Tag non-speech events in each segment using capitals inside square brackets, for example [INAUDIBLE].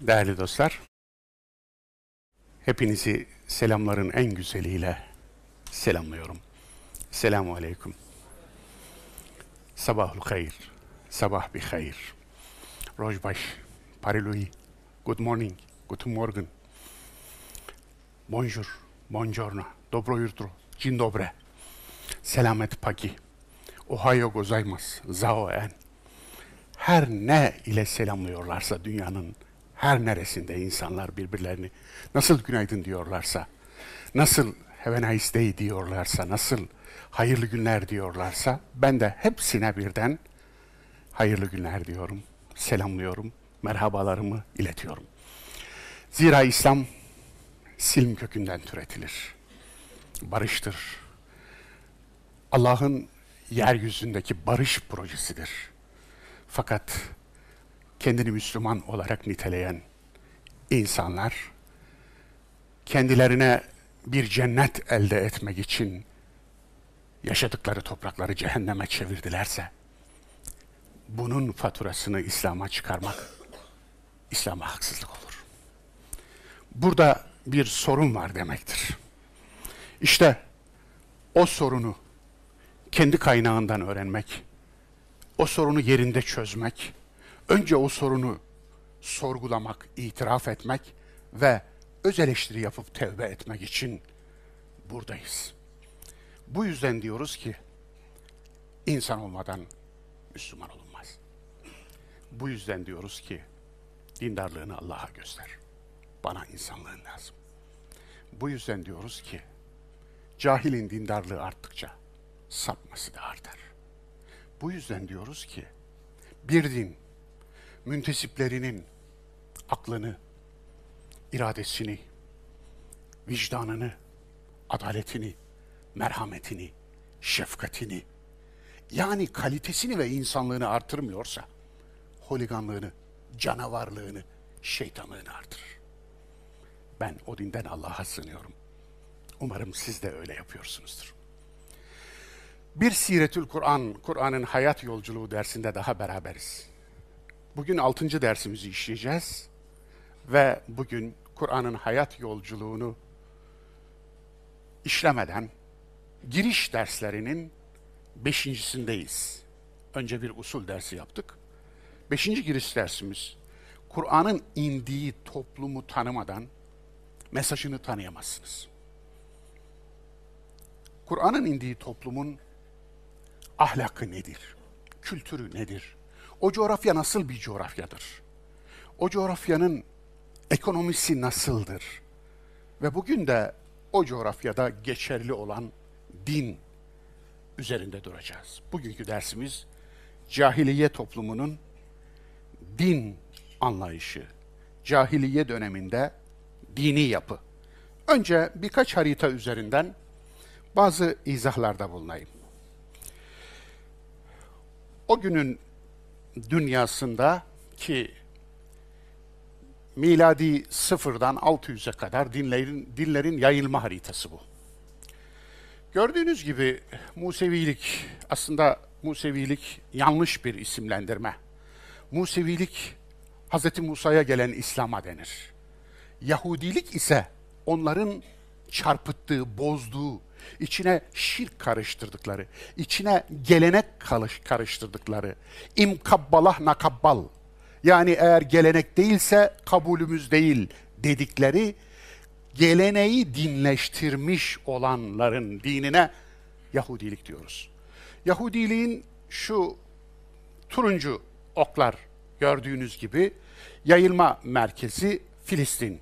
Değerli dostlar, hepinizi selamların en güzeliyle selamlıyorum. Selamun Aleyküm. Sabahul hayır, sabah bir hayır. Rojbaş, parilui, good morning, guten morgen. Bonjour, buongiorno, dobro jutro, dzień dobre. Selamet pagi, ohayo gozaimasu, zao en. Her ne ile selamlıyorlarsa dünyanın her neresinde insanlar birbirlerini nasıl günaydın diyorlarsa, nasıl have a nice day diyorlarsa, nasıl hayırlı günler diyorlarsa ben de hepsine birden hayırlı günler diyorum, selamlıyorum, merhabalarımı iletiyorum. Zira İslam silm kökünden türetilir. Barıştır. Allah'ın yeryüzündeki barış projesidir. Fakat kendini Müslüman olarak niteleyen insanlar kendilerine bir cennet elde etmek için yaşadıkları toprakları cehenneme çevirdilerse bunun faturasını İslam'a çıkarmak İslam'a haksızlık olur. Burada bir sorun var demektir. İşte o sorunu kendi kaynağından öğrenmek, o sorunu yerinde çözmek, önce o sorunu sorgulamak, itiraf etmek ve öz eleştiri yapıp tevbe etmek için buradayız. Bu yüzden diyoruz ki insan olmadan Müslüman olunmaz. Bu yüzden diyoruz ki dindarlığını Allah'a göster. Bana insanlığın lazım. Bu yüzden diyoruz ki cahilin dindarlığı arttıkça sapması da artar. Bu yüzden diyoruz ki bir din müntesiplerinin aklını, iradesini, vicdanını, adaletini, merhametini, şefkatini, yani kalitesini ve insanlığını artırmıyorsa, holiganlığını, canavarlığını, şeytanlığını artırır. Ben o dinden Allah'a sığınıyorum. Umarım siz de öyle yapıyorsunuzdur. Bir Siretül Kur'an, Kur'an'ın hayat yolculuğu dersinde daha beraberiz. Bugün altıncı dersimizi işleyeceğiz ve bugün Kur'an'ın hayat yolculuğunu işlemeden giriş derslerinin beşincisindeyiz. Önce bir usul dersi yaptık. Beşinci giriş dersimiz, Kur'an'ın indiği toplumu tanımadan mesajını tanıyamazsınız. Kur'an'ın indiği toplumun ahlakı nedir? Kültürü nedir? O coğrafya nasıl bir coğrafyadır? O coğrafyanın ekonomisi nasıldır? Ve bugün de o coğrafyada geçerli olan din üzerinde duracağız. Bugünkü dersimiz cahiliye toplumunun din anlayışı, cahiliye döneminde dini yapı. Önce birkaç harita üzerinden bazı izahlarda bulunayım. O günün dünyasında ki miladi sıfırdan 600'e kadar dinlerin, dinlerin yayılma haritası bu. Gördüğünüz gibi Musevilik, aslında Musevilik yanlış bir isimlendirme. Musevilik, Hz. Musa'ya gelen İslam'a denir. Yahudilik ise onların çarpıttığı, bozduğu, içine şirk karıştırdıkları, içine gelenek karıştırdıkları, imkabbalah nakabbal, yani eğer gelenek değilse kabulümüz değil dedikleri geleneği dinleştirmiş olanların dinine Yahudilik diyoruz. Yahudiliğin şu turuncu oklar gördüğünüz gibi yayılma merkezi Filistin.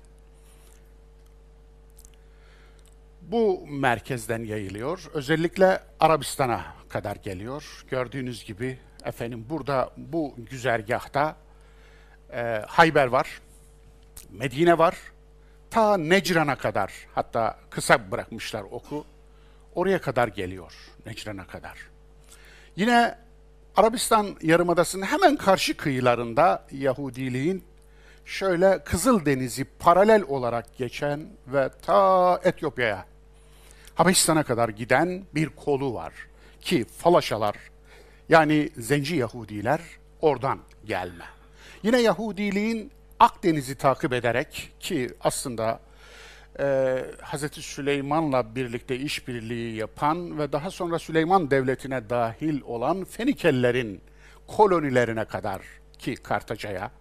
Bu merkezden yayılıyor. Özellikle Arabistan'a kadar geliyor. Gördüğünüz gibi efendim burada bu güzergahta e, Hayber var, Medine var, ta Necran'a kadar hatta kısa bırakmışlar oku. Oraya kadar geliyor, Necran'a kadar. Yine Arabistan Yarımadası'nın hemen karşı kıyılarında Yahudiliğin şöyle Kızıl Denizi paralel olarak geçen ve ta Etiyopya'ya, Habeşistan'a kadar giden bir kolu var ki Falaşalar yani Zenci Yahudiler oradan gelme. Yine Yahudiliğin Akdeniz'i takip ederek ki aslında e, Hazreti Süleyman'la birlikte işbirliği yapan ve daha sonra Süleyman Devleti'ne dahil olan Fenikelilerin kolonilerine kadar ki Kartaca'ya,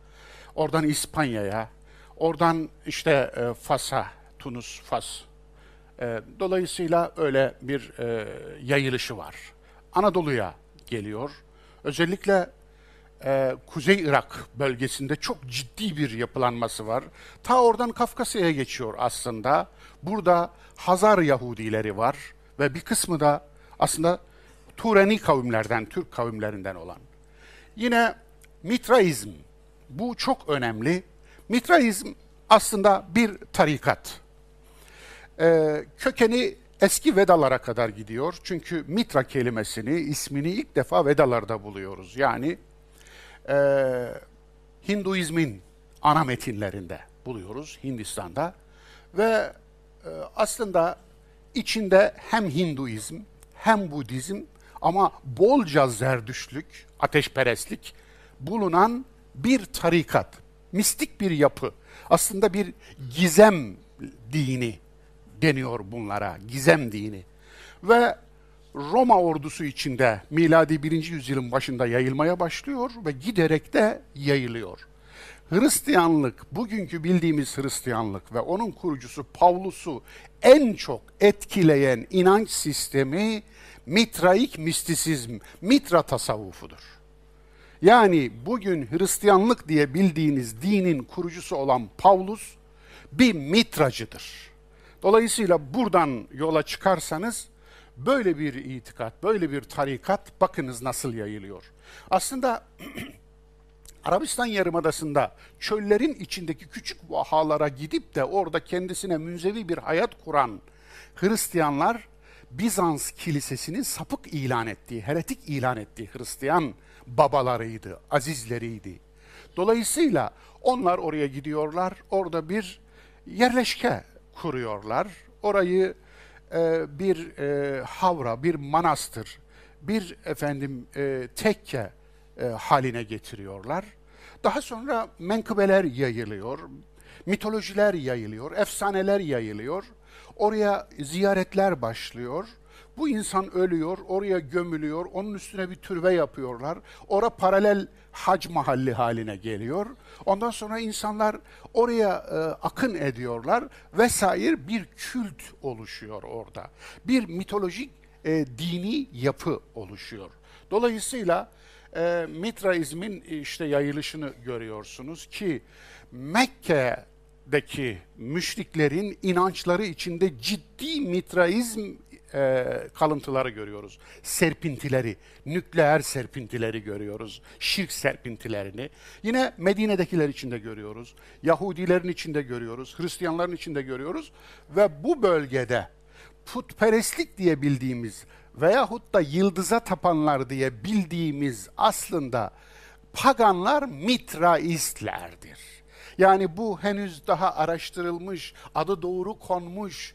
oradan İspanya'ya, oradan işte e, Fas'a, Tunus, Fas. E, dolayısıyla öyle bir e, yayılışı var. Anadolu'ya geliyor. Özellikle e, Kuzey Irak bölgesinde çok ciddi bir yapılanması var. Ta oradan Kafkasya'ya geçiyor aslında. Burada Hazar Yahudileri var ve bir kısmı da aslında Tureni kavimlerden, Türk kavimlerinden olan. Yine Mitraizm. Bu çok önemli. Mitraizm aslında bir tarikat. Ee, kökeni eski Vedalara kadar gidiyor. Çünkü Mitra kelimesini, ismini ilk defa Vedalarda buluyoruz. Yani e, Hinduizmin ana metinlerinde buluyoruz Hindistan'da. Ve e, aslında içinde hem Hinduizm hem Budizm ama bolca zerdüşlük, ateşperestlik bulunan bir tarikat, mistik bir yapı. Aslında bir gizem dini deniyor bunlara, gizem dini. Ve Roma ordusu içinde miladi 1. yüzyılın başında yayılmaya başlıyor ve giderek de yayılıyor. Hristiyanlık, bugünkü bildiğimiz Hristiyanlık ve onun kurucusu Pavlus'u en çok etkileyen inanç sistemi mitraik mistisizm, mitra tasavvufudur. Yani bugün Hristiyanlık diye bildiğiniz dinin kurucusu olan Pavlus bir mitracıdır. Dolayısıyla buradan yola çıkarsanız böyle bir itikat, böyle bir tarikat bakınız nasıl yayılıyor. Aslında [CLEARS THROAT] Arabistan Yarımadası'nda çöllerin içindeki küçük vahalara gidip de orada kendisine münzevi bir hayat kuran Hristiyanlar Bizans kilisesinin sapık ilan ettiği, heretik ilan ettiği Hristiyan babalarıydı, azizleriydi. Dolayısıyla onlar oraya gidiyorlar, orada bir yerleşke kuruyorlar. Orayı e, bir e, havra, bir manastır, bir efendim e, tekke e, haline getiriyorlar. Daha sonra menkıbeler yayılıyor, mitolojiler yayılıyor, efsaneler yayılıyor. Oraya ziyaretler başlıyor. Bu insan ölüyor, oraya gömülüyor, onun üstüne bir türbe yapıyorlar. Ora paralel hac mahalli haline geliyor. Ondan sonra insanlar oraya e, akın ediyorlar vesaire bir kült oluşuyor orada. Bir mitolojik e, dini yapı oluşuyor. Dolayısıyla e, Mitraizmin işte yayılışını görüyorsunuz ki Mekke'deki müşriklerin inançları içinde ciddi Mitraizm e, kalıntıları görüyoruz. Serpintileri, nükleer serpintileri görüyoruz. Şirk serpintilerini. Yine Medine'dekiler içinde görüyoruz. Yahudilerin içinde görüyoruz. Hristiyanların içinde görüyoruz. Ve bu bölgede putperestlik diye bildiğimiz veyahut da yıldıza tapanlar diye bildiğimiz aslında paganlar mitraistlerdir. Yani bu henüz daha araştırılmış, adı doğru konmuş,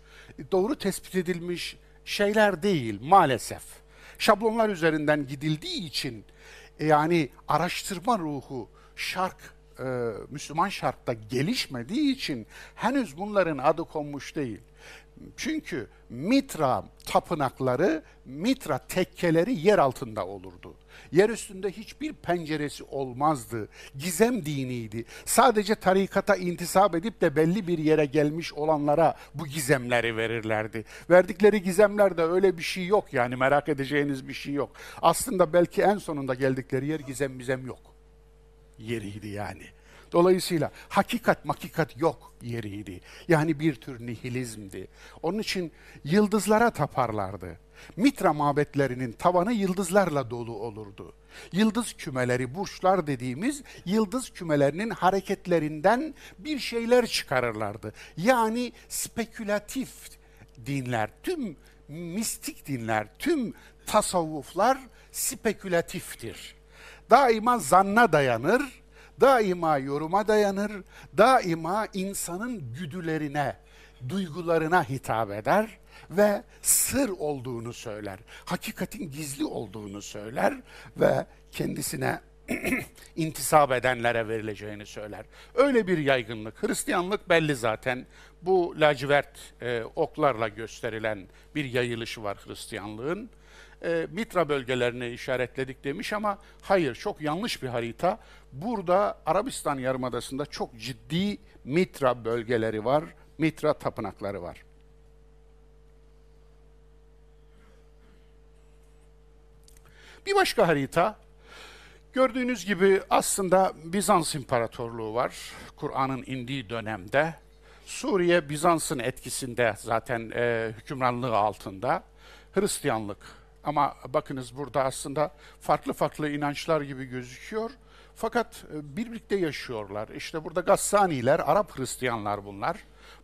doğru tespit edilmiş şeyler değil maalesef. Şablonlar üzerinden gidildiği için yani araştırma ruhu şark e, Müslüman şarkta gelişmediği için henüz bunların adı konmuş değil. Çünkü Mitra tapınakları, Mitra tekkeleri yer altında olurdu. Yer üstünde hiçbir penceresi olmazdı. Gizem diniydi. Sadece tarikata intisap edip de belli bir yere gelmiş olanlara bu gizemleri verirlerdi. Verdikleri gizemlerde öyle bir şey yok yani merak edeceğiniz bir şey yok. Aslında belki en sonunda geldikleri yer gizem bizem yok. Yeriydi yani. Dolayısıyla hakikat makikat yok yeriydi. Yani bir tür nihilizmdi. Onun için yıldızlara taparlardı. Mitra mabetlerinin tavanı yıldızlarla dolu olurdu. Yıldız kümeleri, burçlar dediğimiz yıldız kümelerinin hareketlerinden bir şeyler çıkarırlardı. Yani spekülatif dinler, tüm mistik dinler, tüm tasavvuflar spekülatiftir. Daima zanna dayanır, daima yoruma dayanır, daima insanın güdülerine, duygularına hitap eder ve sır olduğunu söyler. Hakikatin gizli olduğunu söyler ve kendisine [CLEARS THROAT] intisap edenlere verileceğini söyler. Öyle bir yaygınlık. Hristiyanlık belli zaten. Bu lacivert e, oklarla gösterilen bir yayılışı var Hristiyanlığın. E, Mitra bölgelerini işaretledik demiş ama hayır çok yanlış bir harita. Burada Arabistan Yarımadası'nda çok ciddi Mitra bölgeleri var, Mitra tapınakları var. Bir başka harita, gördüğünüz gibi aslında Bizans İmparatorluğu var. Kur'an'ın indiği dönemde. Suriye Bizans'ın etkisinde zaten e, hükümranlığı altında. Hristiyanlık. Ama bakınız burada aslında farklı farklı inançlar gibi gözüküyor. Fakat e, birlikte yaşıyorlar. İşte burada Gassaniler, Arap Hristiyanlar bunlar.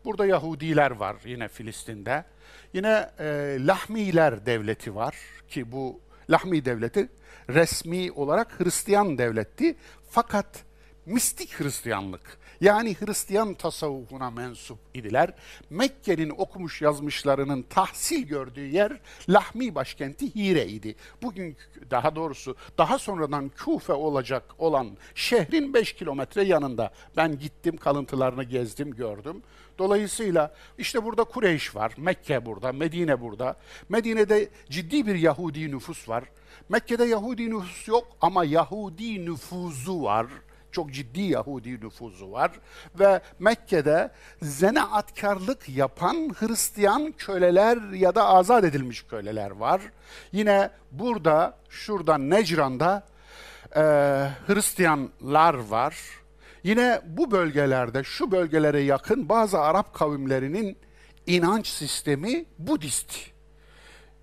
Burada Yahudiler var yine Filistin'de. Yine e, Lahmiler devleti var ki bu Lahmi devleti resmi olarak Hristiyan devletti. Fakat mistik Hristiyanlık yani Hristiyan tasavvufuna mensup idiler. Mekke'nin okumuş yazmışlarının tahsil gördüğü yer Lahmi başkenti Hire idi. Bugün daha doğrusu daha sonradan Kufe olacak olan şehrin 5 kilometre yanında. Ben gittim kalıntılarını gezdim gördüm. Dolayısıyla işte burada Kureyş var, Mekke burada, Medine burada. Medine'de ciddi bir Yahudi nüfus var. Mekke'de Yahudi nüfus yok ama Yahudi nüfuzu var çok ciddi Yahudi nüfuzu var ve Mekke'de zenaatkarlık yapan Hristiyan köleler ya da azat edilmiş köleler var. Yine burada, şurada Necran'da e, Hristiyanlar var. Yine bu bölgelerde, şu bölgelere yakın bazı Arap kavimlerinin inanç sistemi Budist.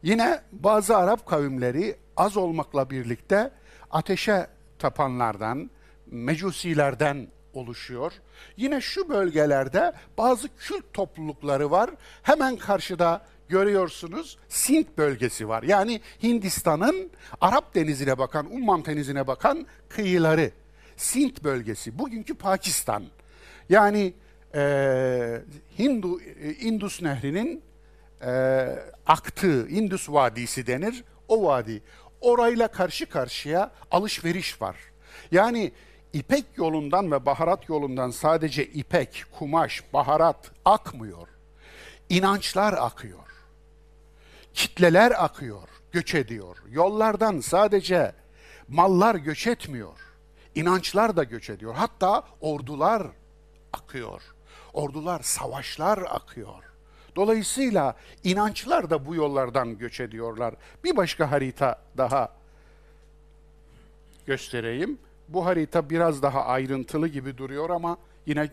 Yine bazı Arap kavimleri az olmakla birlikte ateşe tapanlardan, mecusilerden oluşuyor. Yine şu bölgelerde bazı kült toplulukları var. Hemen karşıda görüyorsunuz Sint bölgesi var. Yani Hindistan'ın Arap denizine bakan, Umman denizine bakan kıyıları. Sint bölgesi, bugünkü Pakistan. Yani e, Hindu, e, Indus Nehri'nin e, aktığı, Indus Vadisi denir, o vadi. Orayla karşı karşıya alışveriş var. Yani İpek yolundan ve baharat yolundan sadece ipek, kumaş, baharat akmıyor. İnançlar akıyor. Kitleler akıyor, göç ediyor. Yollardan sadece mallar göç etmiyor. İnançlar da göç ediyor. Hatta ordular akıyor. Ordular, savaşlar akıyor. Dolayısıyla inançlar da bu yollardan göç ediyorlar. Bir başka harita daha göstereyim. Bu harita biraz daha ayrıntılı gibi duruyor ama yine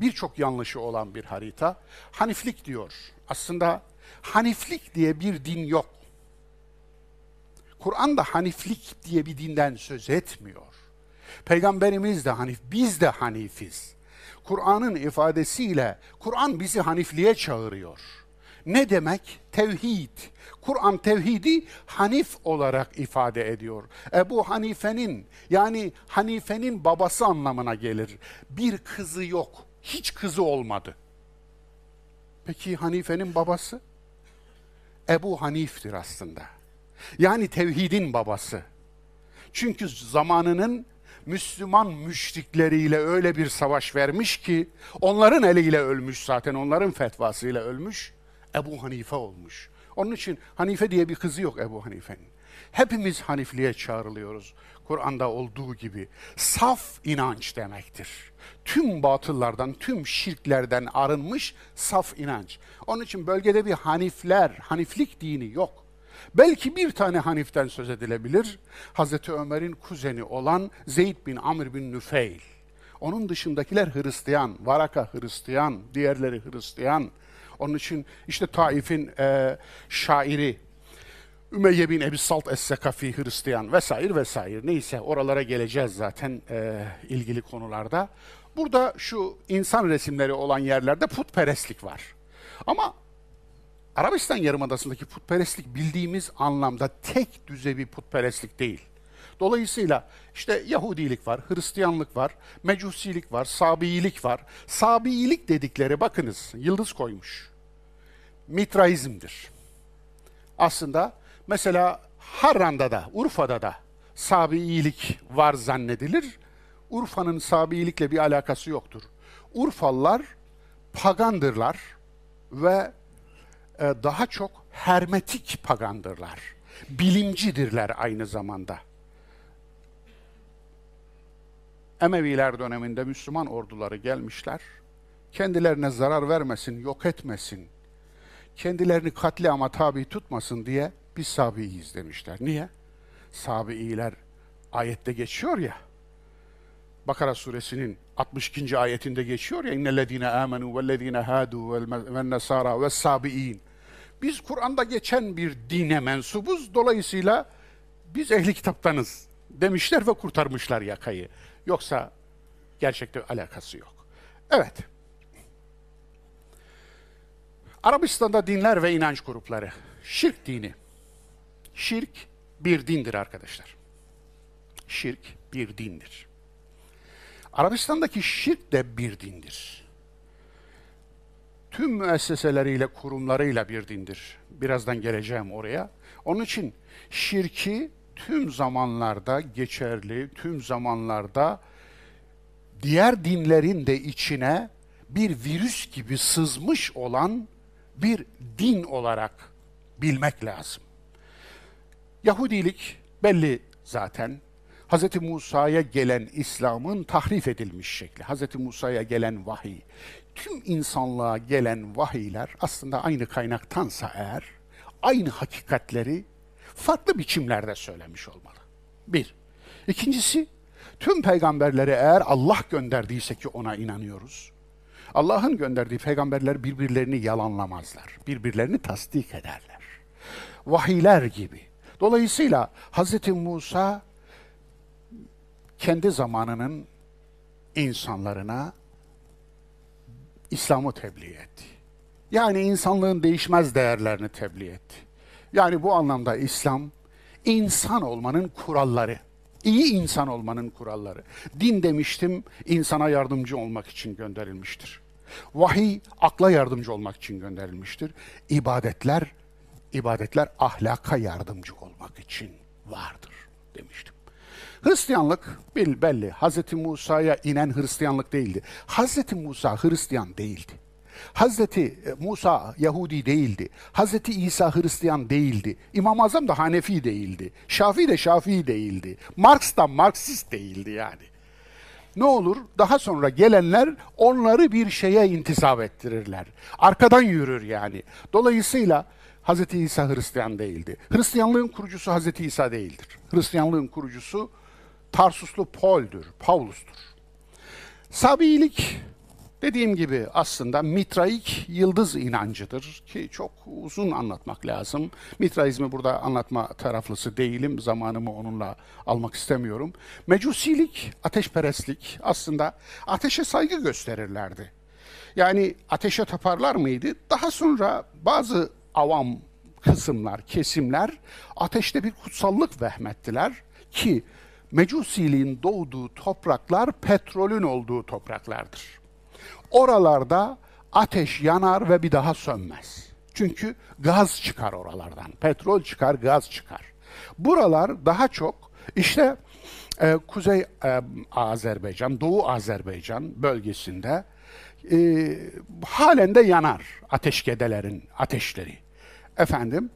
birçok yanlışı olan bir harita. Haniflik diyor. Aslında Haniflik diye bir din yok. Kur'an da Haniflik diye bir dinden söz etmiyor. Peygamberimiz de Hanif, biz de Hanifiz. Kur'an'ın ifadesiyle Kur'an bizi Hanifliğe çağırıyor. Ne demek? Tevhid. Kur'an tevhidi Hanif olarak ifade ediyor. Ebu Hanife'nin yani Hanife'nin babası anlamına gelir. Bir kızı yok. Hiç kızı olmadı. Peki Hanife'nin babası? Ebu Hanif'tir aslında. Yani tevhidin babası. Çünkü zamanının Müslüman müşrikleriyle öyle bir savaş vermiş ki onların eliyle ölmüş zaten onların fetvasıyla ölmüş. Ebu Hanife olmuş. Onun için Hanife diye bir kızı yok Ebu Hanife'nin. Hepimiz Hanifliğe çağrılıyoruz. Kur'an'da olduğu gibi saf inanç demektir. Tüm batıllardan, tüm şirklerden arınmış saf inanç. Onun için bölgede bir Hanifler, Haniflik dini yok. Belki bir tane Hanif'ten söz edilebilir. Hazreti Ömer'in kuzeni olan Zeyd bin Amr bin Nüfeil. Onun dışındakiler Hristiyan, Varaka Hristiyan, diğerleri Hristiyan. Onun için işte Taif'in e, şairi Ümeyye bin Ebi Salt Es-Sekafi Hristiyan vesaire vesaire neyse oralara geleceğiz zaten e, ilgili konularda. Burada şu insan resimleri olan yerlerde putperestlik var. Ama Arabistan Yarımadası'ndaki putperestlik bildiğimiz anlamda tek düze bir putperestlik değil. Dolayısıyla işte Yahudilik var, Hristiyanlık var, Mecusilik var, Sabiilik var. Sabiilik dedikleri bakınız yıldız koymuş. Mitraizmdir. Aslında mesela Harran'da da, Urfa'da da Sabiilik var zannedilir. Urfa'nın Sabiilikle bir alakası yoktur. Urfalılar pagandırlar ve e, daha çok hermetik pagandırlar. Bilimcidirler aynı zamanda. Emeviler döneminde Müslüman orduları gelmişler. Kendilerine zarar vermesin, yok etmesin, kendilerini katliama tabi tutmasın diye biz Sabi'iyiz demişler. Niye? Sabi'iler ayette geçiyor ya. Bakara suresinin 62. ayetinde geçiyor ya innellezine amenu vellezine hadu vel nasara ve sabiin. Biz Kur'an'da geçen bir dine mensubuz. Dolayısıyla biz ehli kitaptanız demişler ve kurtarmışlar yakayı. Yoksa gerçekte alakası yok. Evet. Arabistan'da dinler ve inanç grupları. Şirk dini. Şirk bir dindir arkadaşlar. Şirk bir dindir. Arabistan'daki şirk de bir dindir. Tüm müesseseleriyle, kurumlarıyla bir dindir. Birazdan geleceğim oraya. Onun için şirki tüm zamanlarda geçerli, tüm zamanlarda diğer dinlerin de içine bir virüs gibi sızmış olan bir din olarak bilmek lazım. Yahudilik belli zaten. Hz. Musa'ya gelen İslam'ın tahrif edilmiş şekli, Hz. Musa'ya gelen vahiy, tüm insanlığa gelen vahiyler aslında aynı kaynaktansa eğer, aynı hakikatleri farklı biçimlerde söylemiş olmalı. Bir. İkincisi, tüm peygamberleri eğer Allah gönderdiyse ki ona inanıyoruz, Allah'ın gönderdiği peygamberler birbirlerini yalanlamazlar, birbirlerini tasdik ederler. Vahiyler gibi. Dolayısıyla Hz. Musa kendi zamanının insanlarına İslam'ı tebliğ etti. Yani insanlığın değişmez değerlerini tebliğ etti. Yani bu anlamda İslam insan olmanın kuralları. İyi insan olmanın kuralları. Din demiştim insana yardımcı olmak için gönderilmiştir. Vahiy akla yardımcı olmak için gönderilmiştir. İbadetler ibadetler ahlaka yardımcı olmak için vardır demiştim. Hristiyanlık bil belli. Hz. Musa'ya inen Hristiyanlık değildi. Hz. Musa Hristiyan değildi. Hz. Musa Yahudi değildi. Hz. İsa Hristiyan değildi. İmam Azam da Hanefi değildi. Şafii de Şafii değildi. Marx da Marksist değildi yani. Ne olur? Daha sonra gelenler onları bir şeye intisap ettirirler. Arkadan yürür yani. Dolayısıyla Hz. İsa Hristiyan değildi. Hristiyanlığın kurucusu Hz. İsa değildir. Hristiyanlığın kurucusu Tarsuslu Paul'dür, Paulus'tur. Sabiilik dediğim gibi aslında mitraik yıldız inancıdır ki çok uzun anlatmak lazım. Mitraizmi burada anlatma taraflısı değilim. Zamanımı onunla almak istemiyorum. Mecusilik, ateşperestlik aslında ateşe saygı gösterirlerdi. Yani ateşe taparlar mıydı? Daha sonra bazı avam kısımlar, kesimler ateşte bir kutsallık vehmettiler ki Mecusiliğin doğduğu topraklar petrolün olduğu topraklardır. Oralarda ateş yanar ve bir daha sönmez. Çünkü gaz çıkar oralardan. Petrol çıkar, gaz çıkar. Buralar daha çok işte e, Kuzey e, Azerbaycan, Doğu Azerbaycan bölgesinde e, halen de yanar ateşkedelerin ateşleri. Efendim,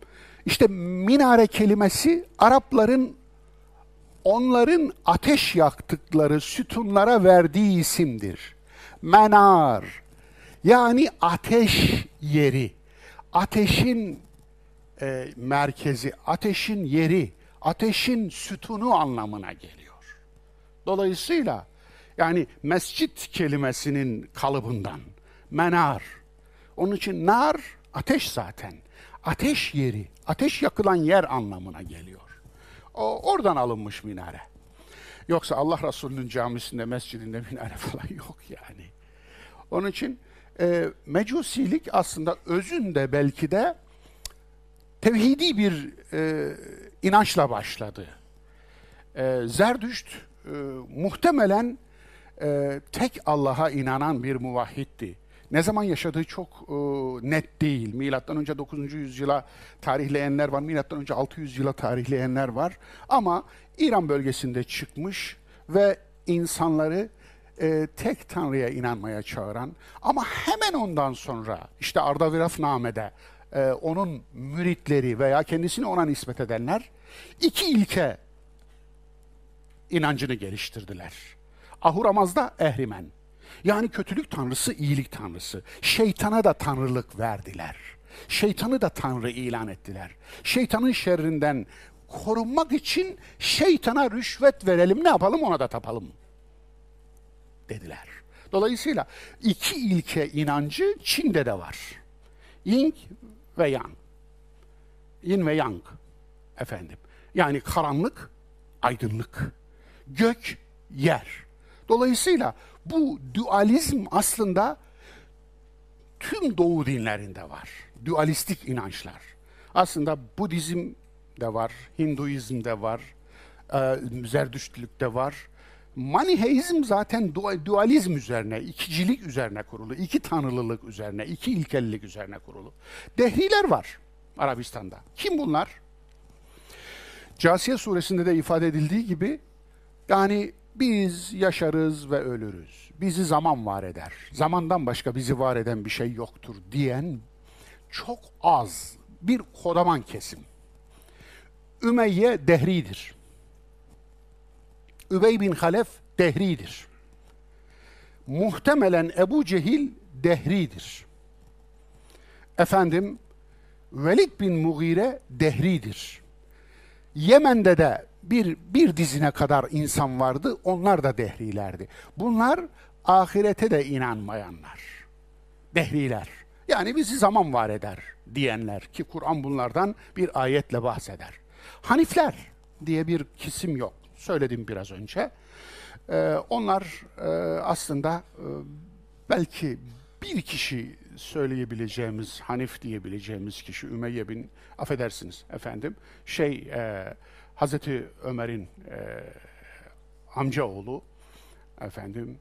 işte minare kelimesi Arapların onların ateş yaktıkları sütunlara verdiği isimdir. Menar, yani ateş yeri, ateşin e, merkezi, ateşin yeri, ateşin sütunu anlamına geliyor. Dolayısıyla yani mescit kelimesinin kalıbından menar. Onun için nar ateş zaten. Ateş yeri, ateş yakılan yer anlamına geliyor. O, oradan alınmış minare. Yoksa Allah Resulü'nün camisinde, mescidinde minare [LAUGHS] falan yok yani. Onun için e, mecusilik aslında özünde belki de tevhidi bir e, inançla başladı. E, Zerdüşt e, muhtemelen e, tek Allah'a inanan bir muvahhitti. Ne zaman yaşadığı çok e, net değil. Milattan önce 9. yüzyıla tarihleyenler var, milattan önce 600 yıla tarihleyenler var. Ama İran bölgesinde çıkmış ve insanları e, tek Tanrı'ya inanmaya çağıran ama hemen ondan sonra işte Ardavirafname'de e, onun müritleri veya kendisini ona nispet edenler iki ilke inancını geliştirdiler. Ahuramaz'da ehrimen. Yani kötülük tanrısı, iyilik tanrısı. Şeytana da tanrılık verdiler. Şeytanı da tanrı ilan ettiler. Şeytanın şerrinden korunmak için şeytana rüşvet verelim, ne yapalım ona da tapalım dediler. Dolayısıyla iki ilke inancı Çin'de de var. Ying ve Yang. Yin ve Yang efendim. Yani karanlık, aydınlık. Gök, yer. Dolayısıyla bu dualizm aslında tüm doğu dinlerinde var. Dualistik inançlar. Aslında Budizm de var, Hinduizm de var, e, Zerdüştlük de var. Maniheizm zaten dualizm üzerine, ikicilik üzerine kurulu, iki tanrılılık üzerine, iki ilkellik üzerine kurulu. Dehriler var Arabistan'da. Kim bunlar? Casiye suresinde de ifade edildiği gibi yani biz yaşarız ve ölürüz. Bizi zaman var eder. Zamandan başka bizi var eden bir şey yoktur diyen çok az bir kodaman kesim. Ümeyye dehridir. Übey bin Halef dehridir. Muhtemelen Ebu Cehil dehridir. Efendim Velid bin Mughire dehridir. Yemen'de de bir, bir dizine kadar insan vardı, onlar da dehrilerdi. Bunlar ahirete de inanmayanlar. Dehriler. Yani bizi zaman var eder diyenler ki Kur'an bunlardan bir ayetle bahseder. Hanifler diye bir kesim yok. Söyledim biraz önce. Ee, onlar e, aslında e, belki bir kişi söyleyebileceğimiz, Hanif diyebileceğimiz kişi Ümeyye bin, affedersiniz efendim, şey e, Hazreti Ömer'in e, amcaoğlu efendim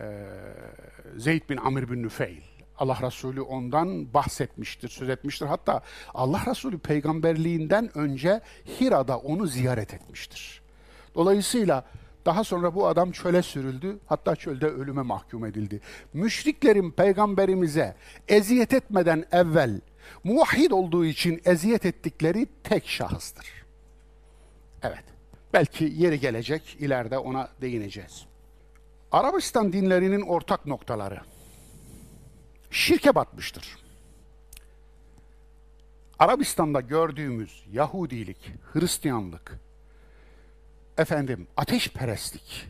e, Zeyd bin Amr bin Nüfeil. Allah Resulü ondan bahsetmiştir, söz etmiştir. Hatta Allah Resulü peygamberliğinden önce Hira'da onu ziyaret etmiştir. Dolayısıyla daha sonra bu adam çöle sürüldü, hatta çölde ölüme mahkum edildi. Müşriklerin peygamberimize eziyet etmeden evvel muvahhid olduğu için eziyet ettikleri tek şahıstır. Evet, belki yeri gelecek, ileride ona değineceğiz. Arabistan dinlerinin ortak noktaları. Şirke batmıştır. Arabistan'da gördüğümüz Yahudilik, Hristiyanlık, efendim ateşperestlik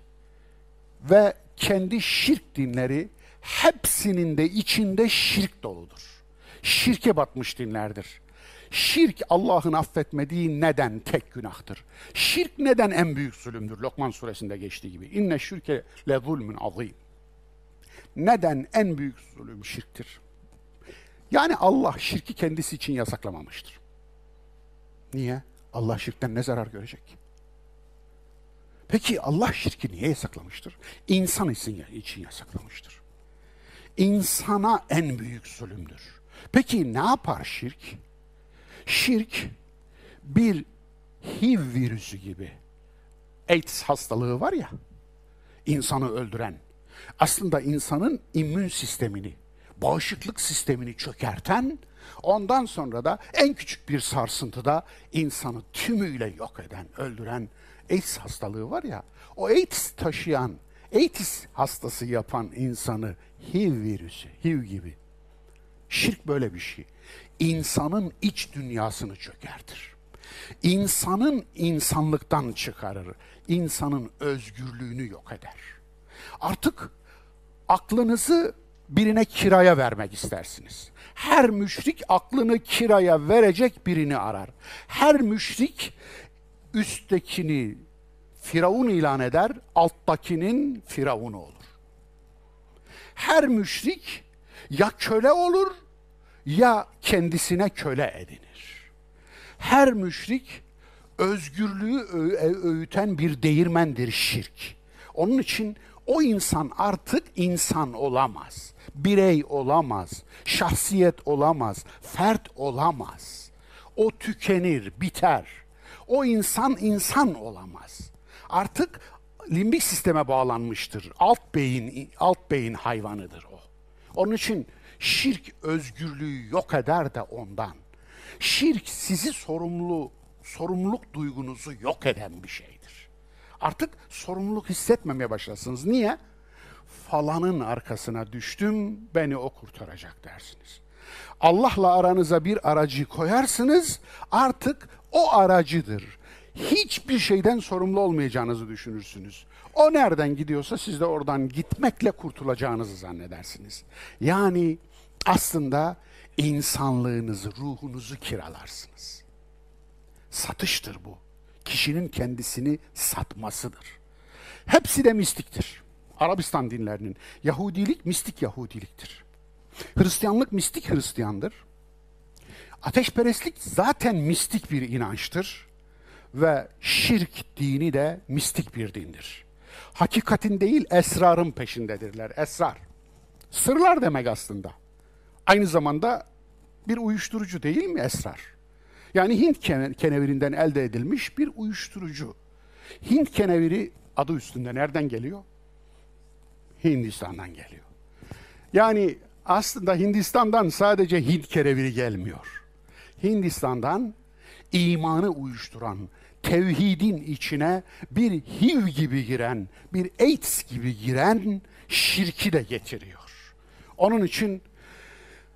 ve kendi şirk dinleri hepsinin de içinde şirk doludur. Şirke batmış dinlerdir. Şirk Allah'ın affetmediği neden tek günahtır. Şirk neden en büyük zulümdür? Lokman suresinde geçtiği gibi. İnne şirke le zulmün azim. Neden en büyük zulüm şirktir? Yani Allah şirki kendisi için yasaklamamıştır. Niye? Allah şirkten ne zarar görecek? Peki Allah şirki niye yasaklamıştır? İnsan için yasaklamıştır. İnsana en büyük zulümdür. Peki ne yapar şirk? Şirk bir HIV virüsü gibi. AIDS hastalığı var ya, insanı öldüren. Aslında insanın immün sistemini, bağışıklık sistemini çökerten, ondan sonra da en küçük bir sarsıntıda insanı tümüyle yok eden, öldüren AIDS hastalığı var ya, o AIDS taşıyan, AIDS hastası yapan insanı HIV virüsü, HIV gibi. Şirk böyle bir şey. İnsanın iç dünyasını çökertir. İnsanın insanlıktan çıkarır. İnsanın özgürlüğünü yok eder. Artık aklınızı birine kiraya vermek istersiniz. Her müşrik aklını kiraya verecek birini arar. Her müşrik üsttekini Firavun ilan eder, alttakinin Firavunu olur. Her müşrik ya köle olur ya kendisine köle edinir. Her müşrik özgürlüğü öğüten bir değirmendir şirk. Onun için o insan artık insan olamaz. Birey olamaz. Şahsiyet olamaz. Fert olamaz. O tükenir, biter. O insan insan olamaz. Artık limbik sisteme bağlanmıştır. Alt beyin alt beyin hayvanıdır o. Onun için şirk özgürlüğü yok eder de ondan. Şirk sizi sorumlu sorumluluk duygunuzu yok eden bir şeydir. Artık sorumluluk hissetmemeye başlasınız. Niye? Falanın arkasına düştüm, beni o kurtaracak dersiniz. Allah'la aranıza bir aracı koyarsınız, artık o aracıdır. Hiçbir şeyden sorumlu olmayacağınızı düşünürsünüz. O nereden gidiyorsa siz de oradan gitmekle kurtulacağınızı zannedersiniz. Yani aslında insanlığınızı, ruhunuzu kiralarsınız. Satıştır bu. Kişinin kendisini satmasıdır. Hepsi de mistiktir. Arabistan dinlerinin. Yahudilik mistik Yahudiliktir. Hristiyanlık mistik Hristiyandır. Ateşperestlik zaten mistik bir inançtır ve şirk dini de mistik bir dindir. Hakikatin değil esrarın peşindedirler. Esrar. Sırlar demek aslında. Aynı zamanda bir uyuşturucu değil mi esrar? Yani Hint kenevirinden elde edilmiş bir uyuşturucu. Hint keneviri adı üstünde nereden geliyor? Hindistan'dan geliyor. Yani aslında Hindistan'dan sadece Hint keneviri gelmiyor. Hindistan'dan imanı uyuşturan, tevhidin içine bir HIV gibi giren, bir AIDS gibi giren şirki de getiriyor. Onun için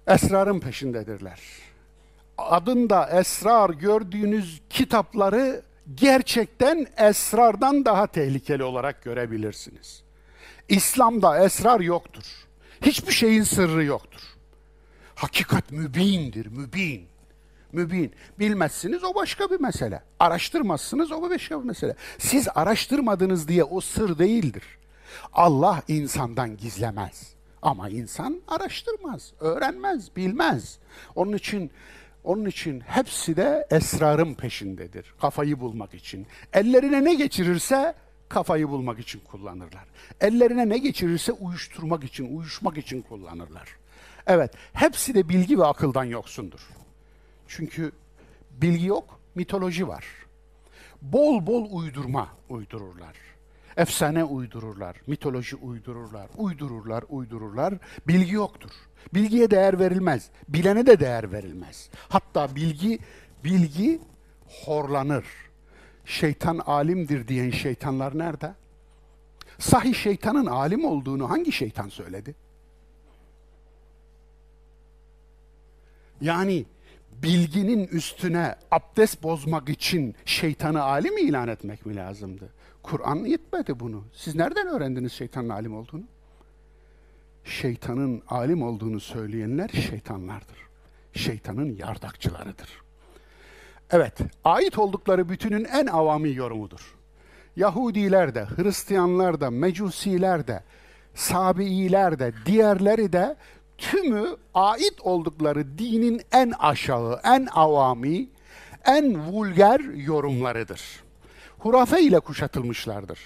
esrarın peşindedirler. Adında esrar gördüğünüz kitapları gerçekten esrardan daha tehlikeli olarak görebilirsiniz. İslam'da esrar yoktur. Hiçbir şeyin sırrı yoktur. Hakikat mübindir, mübin. Mübin. Bilmezsiniz o başka bir mesele. Araştırmazsınız o başka bir mesele. Siz araştırmadınız diye o sır değildir. Allah insandan gizlemez. Ama insan araştırmaz, öğrenmez, bilmez. Onun için onun için hepsi de esrarın peşindedir. Kafayı bulmak için. Ellerine ne geçirirse kafayı bulmak için kullanırlar. Ellerine ne geçirirse uyuşturmak için, uyuşmak için kullanırlar. Evet, hepsi de bilgi ve akıldan yoksundur. Çünkü bilgi yok, mitoloji var. Bol bol uydurma uydururlar. Efsane uydururlar, mitoloji uydururlar, uydururlar, uydururlar. Bilgi yoktur. Bilgiye değer verilmez. Bilene de değer verilmez. Hatta bilgi bilgi horlanır. Şeytan alimdir diyen şeytanlar nerede? Sahi şeytanın alim olduğunu hangi şeytan söyledi? Yani bilginin üstüne abdest bozmak için şeytanı alim ilan etmek mi lazımdı? Kur'an yetmedi bunu. Siz nereden öğrendiniz şeytanın alim olduğunu? Şeytanın alim olduğunu söyleyenler şeytanlardır. Şeytanın yardakçılarıdır. Evet, ait oldukları bütünün en avami yorumudur. Yahudiler de, Hristiyanlar da, Mecusiler de, Sabiiler de, diğerleri de tümü ait oldukları dinin en aşağı, en avami, en vulgar yorumlarıdır. Hurafe ile kuşatılmışlardır.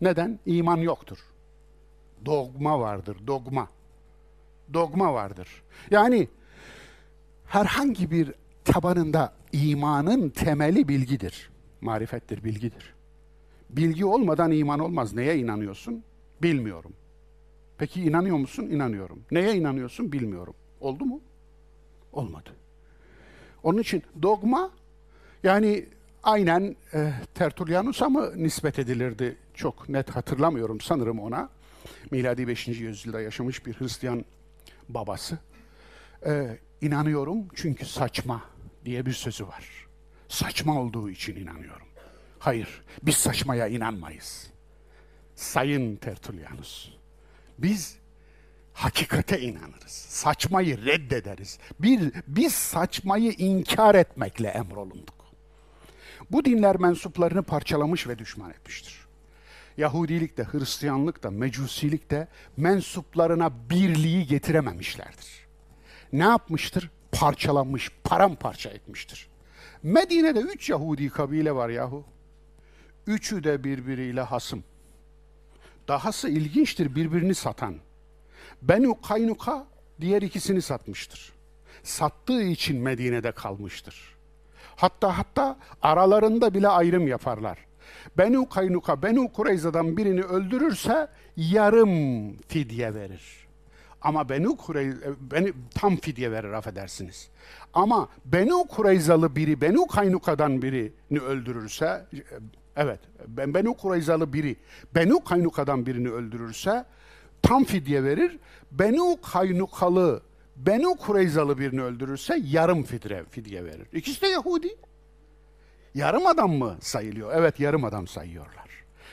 Neden? İman yoktur. Dogma vardır, dogma. Dogma vardır. Yani herhangi bir tabanında imanın temeli bilgidir. Marifettir, bilgidir. Bilgi olmadan iman olmaz. Neye inanıyorsun? Bilmiyorum. Peki inanıyor musun? İnanıyorum. Neye inanıyorsun? Bilmiyorum. Oldu mu? Olmadı. Onun için dogma yani aynen e, Tertullianus'a mı nispet edilirdi? Çok net hatırlamıyorum sanırım ona. Miladi 5. yüzyılda yaşamış bir Hristiyan babası. E, inanıyorum çünkü saçma diye bir sözü var. Saçma olduğu için inanıyorum. Hayır, biz saçmaya inanmayız. Sayın Tertullianus, biz hakikate inanırız. Saçmayı reddederiz. Bir, biz saçmayı inkar etmekle emrolunduk. Bu dinler mensuplarını parçalamış ve düşman etmiştir. Yahudilik de, Hristiyanlık da, Mecusilik de mensuplarına birliği getirememişlerdir. Ne yapmıştır? Parçalanmış, paramparça etmiştir. Medine'de üç Yahudi kabile var yahu. Üçü de birbiriyle hasım. Dahası ilginçtir birbirini satan. Benu Kaynuka diğer ikisini satmıştır. Sattığı için Medine'de kalmıştır. Hatta hatta aralarında bile ayrım yaparlar. Benu Kaynuka, Benu Kureyza'dan birini öldürürse yarım fidye verir. Ama Benu Kureyza, beni, tam fidye verir affedersiniz. Ama Benu Kureyzalı biri, Benu Kaynuka'dan birini öldürürse, evet, Benu Kureyzalı biri, Benu Kaynuka'dan birini öldürürse tam fidye verir. Benu Kaynukalı, Benu Kureyzalı birini öldürürse yarım fidye, fidye verir. İkisi de Yahudi. Yarım adam mı sayılıyor? Evet, yarım adam sayıyorlar.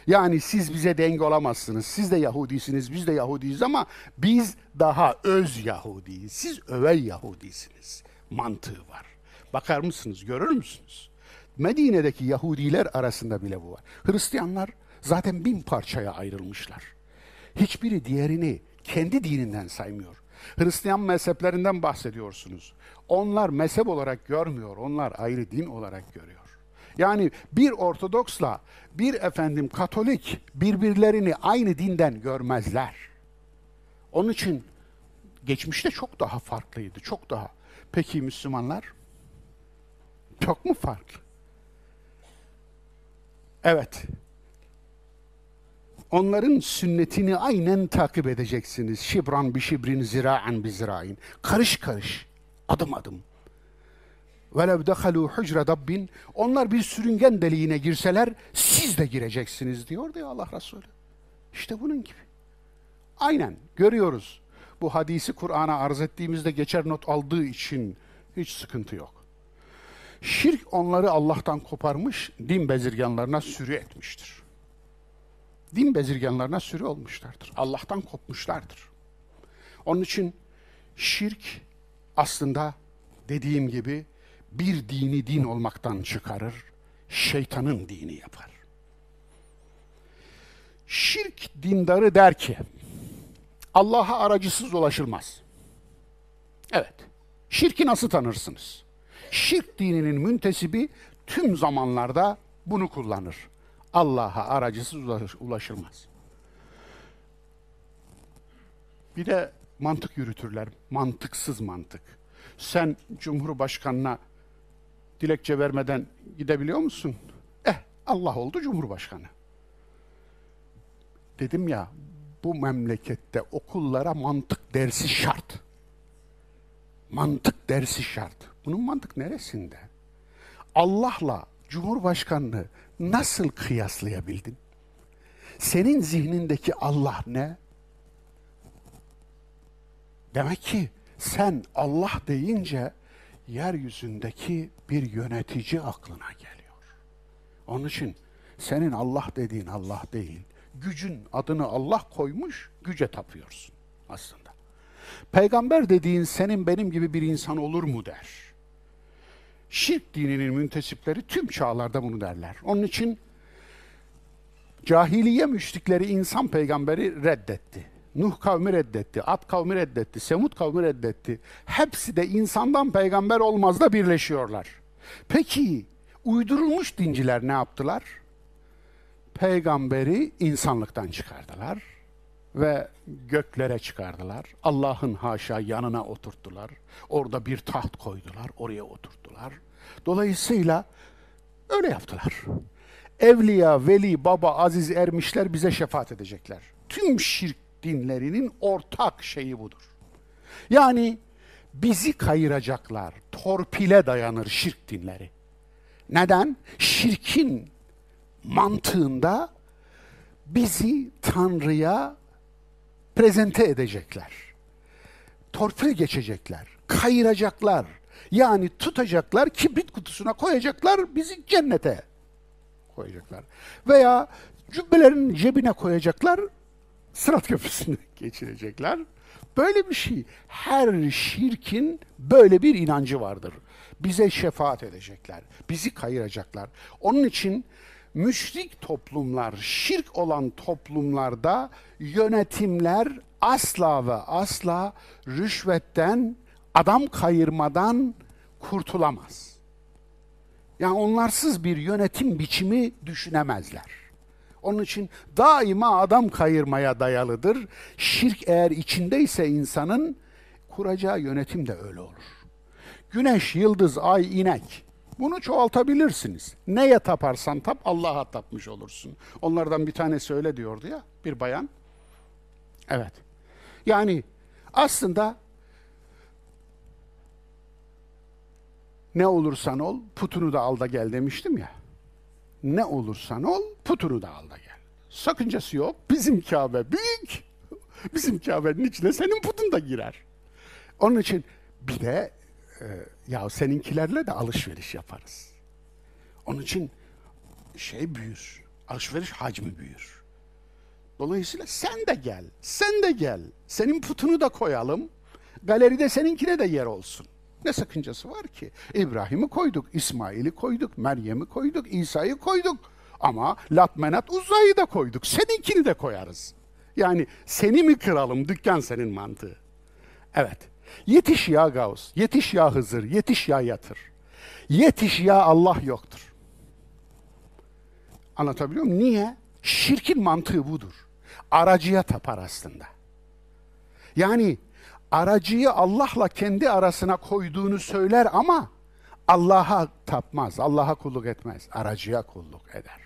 Yani siz bize denge olamazsınız. Siz de Yahudisiniz, biz de Yahudiyiz ama biz daha öz Yahudiyiz. Siz övel Yahudisiniz. Mantığı var. Bakar mısınız, görür müsünüz? Medine'deki Yahudiler arasında bile bu var. Hristiyanlar zaten bin parçaya ayrılmışlar. Hiçbiri diğerini kendi dininden saymıyor. Hristiyan mezheplerinden bahsediyorsunuz. Onlar mezhep olarak görmüyor, onlar ayrı din olarak görüyor. Yani bir Ortodoksla bir efendim Katolik birbirlerini aynı dinden görmezler. Onun için geçmişte çok daha farklıydı, çok daha. Peki Müslümanlar? Çok mu farklı? Evet. Onların sünnetini aynen takip edeceksiniz. Şibran bi şibrin, ziraen bi zirain. Karış karış, adım adım. وَلَوْ دَخَلُوا حُجْرَ دَبِّنْ Onlar bir sürüngen deliğine girseler siz de gireceksiniz diyor diyor Allah Resulü. İşte bunun gibi. Aynen görüyoruz. Bu hadisi Kur'an'a arz ettiğimizde geçer not aldığı için hiç sıkıntı yok. Şirk onları Allah'tan koparmış, din bezirganlarına sürü etmiştir. Din bezirganlarına sürü olmuşlardır. Allah'tan kopmuşlardır. Onun için şirk aslında dediğim gibi bir dini din olmaktan çıkarır, şeytanın dini yapar. Şirk dindarı der ki, Allah'a aracısız ulaşılmaz. Evet, şirki nasıl tanırsınız? Şirk dininin müntesibi tüm zamanlarda bunu kullanır. Allah'a aracısız ulaşılmaz. Bir de mantık yürütürler. Mantıksız mantık. Sen Cumhurbaşkanına dilekçe vermeden gidebiliyor musun? Eh Allah oldu Cumhurbaşkanı. Dedim ya bu memlekette okullara mantık dersi şart. Mantık dersi şart. Bunun mantık neresinde? Allah'la Cumhurbaşkanını nasıl kıyaslayabildin? Senin zihnindeki Allah ne? Demek ki sen Allah deyince yeryüzündeki bir yönetici aklına geliyor. Onun için senin Allah dediğin Allah değil. Gücün adını Allah koymuş, güce tapıyorsun aslında. Peygamber dediğin senin benim gibi bir insan olur mu der. Şirk dininin müntesipleri tüm çağlarda bunu derler. Onun için cahiliye müşrikleri insan peygamberi reddetti. Nuh kavmi reddetti, Ad kavmi reddetti, Semud kavmi reddetti. Hepsi de insandan peygamber olmaz da birleşiyorlar. Peki uydurulmuş dinciler ne yaptılar? Peygamberi insanlıktan çıkardılar ve göklere çıkardılar. Allah'ın haşa yanına oturttular. Orada bir taht koydular, oraya oturttular. Dolayısıyla öyle yaptılar. Evliya, veli, baba, aziz ermişler bize şefaat edecekler. Tüm şirk dinlerinin ortak şeyi budur. Yani bizi kayıracaklar, torpile dayanır şirk dinleri. Neden? Şirkin mantığında bizi Tanrı'ya prezente edecekler. Torpil geçecekler, kayıracaklar. Yani tutacaklar, kibrit kutusuna koyacaklar, bizi cennete koyacaklar. Veya cübbelerin cebine koyacaklar, Sırat Köprüsü'nü [LAUGHS] geçirecekler. Böyle bir şey. Her şirkin böyle bir inancı vardır. Bize şefaat edecekler. Bizi kayıracaklar. Onun için müşrik toplumlar, şirk olan toplumlarda yönetimler asla ve asla rüşvetten, adam kayırmadan kurtulamaz. Yani onlarsız bir yönetim biçimi düşünemezler. Onun için daima adam kayırmaya dayalıdır. Şirk eğer içindeyse insanın kuracağı yönetim de öyle olur. Güneş, yıldız, ay, inek. Bunu çoğaltabilirsiniz. Neye taparsan tap Allah'a tapmış olursun. Onlardan bir tanesi öyle diyordu ya bir bayan. Evet. Yani aslında ne olursan ol putunu da al da gel demiştim ya. Ne olursan ol putunu da al da gel. Sakıncası yok. Bizim Kabe büyük. Bizim Kabe'nin içine senin putun da girer. Onun için bir de e, ya seninkilerle de alışveriş yaparız. Onun için şey büyür. Alışveriş hacmi büyür. Dolayısıyla sen de gel. Sen de gel. Senin putunu da koyalım. Galeride seninkine de yer olsun. Ne sakıncası var ki? İbrahim'i koyduk, İsmail'i koyduk, Meryem'i koyduk, İsa'yı koyduk. Ama Latmenat Uzza'yı da koyduk. Seninkini de koyarız. Yani seni mi kıralım, dükkan senin mantığı. Evet. Yetiş ya Gavs, yetiş ya Hızır, yetiş ya Yatır. Yetiş ya Allah yoktur. Anlatabiliyor muyum? Niye? Şirkin mantığı budur. Aracıya tapar aslında. Yani aracıyı Allah'la kendi arasına koyduğunu söyler ama Allah'a tapmaz, Allah'a kulluk etmez, aracıya kulluk eder.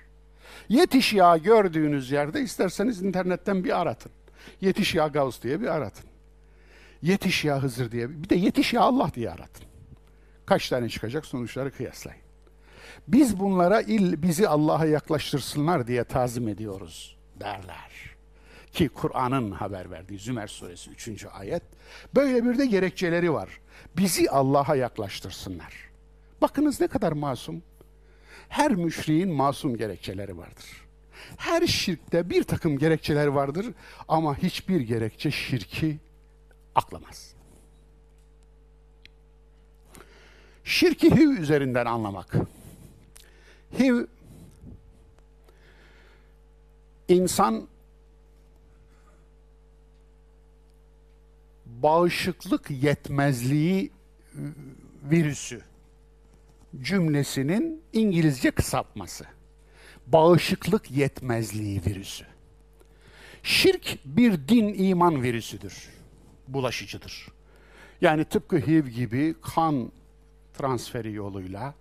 Yetiş ya gördüğünüz yerde isterseniz internetten bir aratın. Yetiş ya Gavs diye bir aratın. Yetiş ya Hızır diye bir de yetiş ya Allah diye aratın. Kaç tane çıkacak sonuçları kıyaslayın. Biz bunlara il bizi Allah'a yaklaştırsınlar diye tazim ediyoruz derler. Ki Kur'an'ın haber verdiği Zümer suresi 3. ayet böyle bir de gerekçeleri var. Bizi Allah'a yaklaştırsınlar. Bakınız ne kadar masum. Her müşriğin masum gerekçeleri vardır. Her şirkte bir takım gerekçeler vardır ama hiçbir gerekçe şirki aklamaz. Şirki HIV üzerinden anlamak. HIV insan bağışıklık yetmezliği virüsü cümlesinin İngilizce kısaltması. Bağışıklık yetmezliği virüsü. Şirk bir din iman virüsüdür. Bulaşıcıdır. Yani tıpkı HIV gibi kan transferi yoluyla,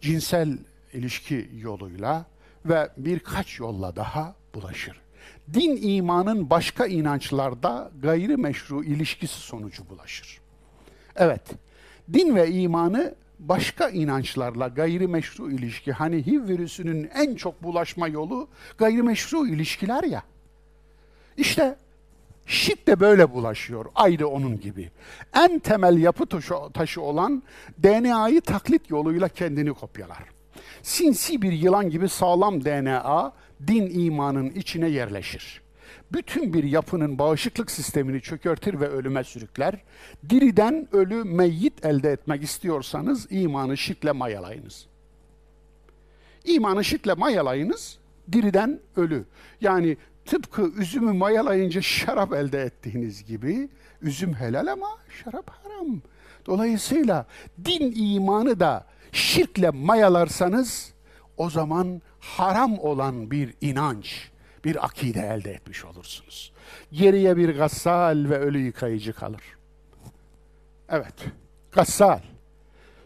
cinsel ilişki yoluyla ve birkaç yolla daha bulaşır. Din imanın başka inançlarda gayrimeşru ilişkisi sonucu bulaşır. Evet, din ve imanı başka inançlarla gayrimeşru ilişki, hani HIV virüsünün en çok bulaşma yolu gayrimeşru ilişkiler ya. İşte şirk de böyle bulaşıyor, ayrı onun gibi. En temel yapı taşı olan DNA'yı taklit yoluyla kendini kopyalar. Sinsi bir yılan gibi sağlam DNA, din imanın içine yerleşir. Bütün bir yapının bağışıklık sistemini çökertir ve ölüme sürükler. Diriden ölü meyyit elde etmek istiyorsanız imanı şirkle mayalayınız. İmanı şirkle mayalayınız, diriden ölü. Yani tıpkı üzümü mayalayınca şarap elde ettiğiniz gibi üzüm helal ama şarap haram. Dolayısıyla din imanı da şirkle mayalarsanız o zaman haram olan bir inanç, bir akide elde etmiş olursunuz. Geriye bir gassal ve ölü yıkayıcı kalır. Evet, gassal.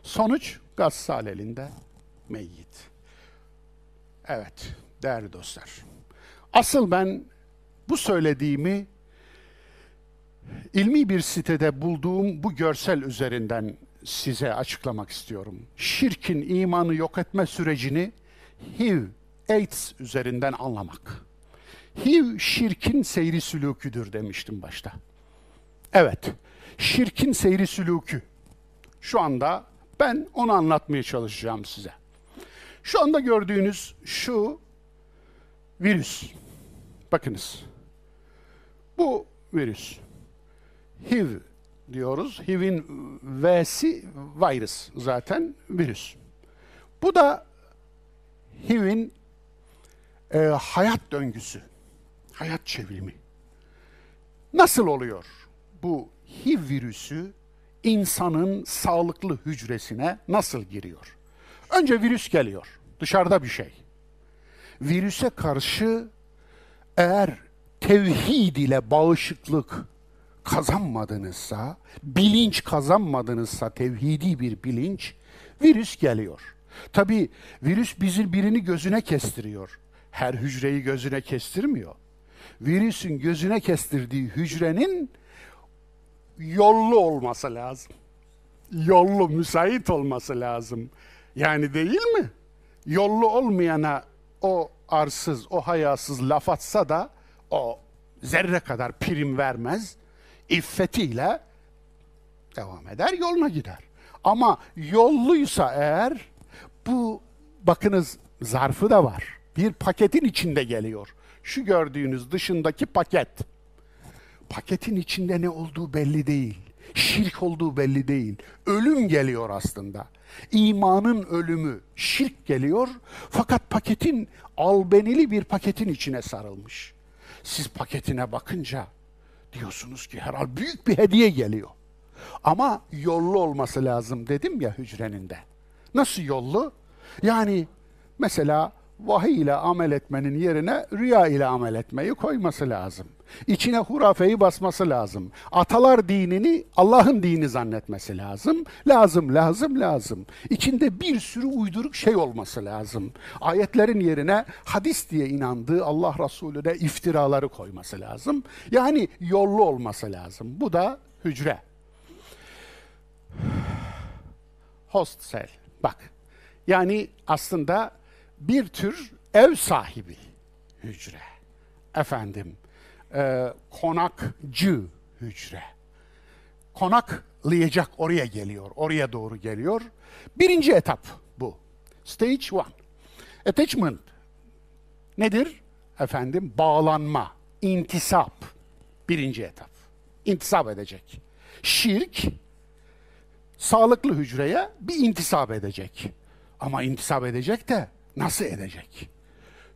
Sonuç gassal elinde meyyit. Evet, değerli dostlar. Asıl ben bu söylediğimi ilmi bir sitede bulduğum bu görsel üzerinden size açıklamak istiyorum. Şirkin imanı yok etme sürecini HIV, AIDS üzerinden anlamak. HIV şirkin seyri sülüküdür demiştim başta. Evet, şirkin seyri sülükü. Şu anda ben onu anlatmaya çalışacağım size. Şu anda gördüğünüz şu virüs. Bakınız. Bu virüs. HIV diyoruz. HIV'in V'si virüs zaten virüs. Bu da HIV'in e, hayat döngüsü, hayat çevrimi. Nasıl oluyor? Bu HIV virüsü insanın sağlıklı hücresine nasıl giriyor? Önce virüs geliyor, dışarıda bir şey. virüse karşı eğer tevhid ile bağışıklık kazanmadınızsa, bilinç kazanmadınızsa tevhidi bir bilinç, virüs geliyor. Tabi virüs bizi birini gözüne kestiriyor. Her hücreyi gözüne kestirmiyor. Virüsün gözüne kestirdiği hücrenin yollu olması lazım. Yollu, müsait olması lazım. Yani değil mi? Yollu olmayana o arsız, o hayasız laf atsa da o zerre kadar prim vermez. İffetiyle devam eder, yoluna gider. Ama yolluysa eğer bu bakınız zarfı da var. Bir paketin içinde geliyor. Şu gördüğünüz dışındaki paket. Paketin içinde ne olduğu belli değil. Şirk olduğu belli değil. Ölüm geliyor aslında. İmanın ölümü, şirk geliyor. Fakat paketin albenili bir paketin içine sarılmış. Siz paketine bakınca diyorsunuz ki herhal büyük bir hediye geliyor. Ama yollu olması lazım dedim ya hücrenin de. Nasıl yollu? Yani mesela vahiy ile amel etmenin yerine rüya ile amel etmeyi koyması lazım. İçine hurafeyi basması lazım. Atalar dinini Allah'ın dini zannetmesi lazım. Lazım, lazım, lazım. İçinde bir sürü uyduruk şey olması lazım. Ayetlerin yerine hadis diye inandığı Allah Resulüne iftiraları koyması lazım. Yani yollu olması lazım. Bu da hücre. [SIGHS] Host cell. Bak. Yani aslında bir tür ev sahibi hücre. Efendim, e, konakcı hücre. Konaklayacak oraya geliyor, oraya doğru geliyor. Birinci etap bu. Stage one. Attachment nedir? Efendim, bağlanma, intisap. Birinci etap. İntisap edecek. Şirk, sağlıklı hücreye bir intisap edecek. Ama intisap edecek de nasıl edecek?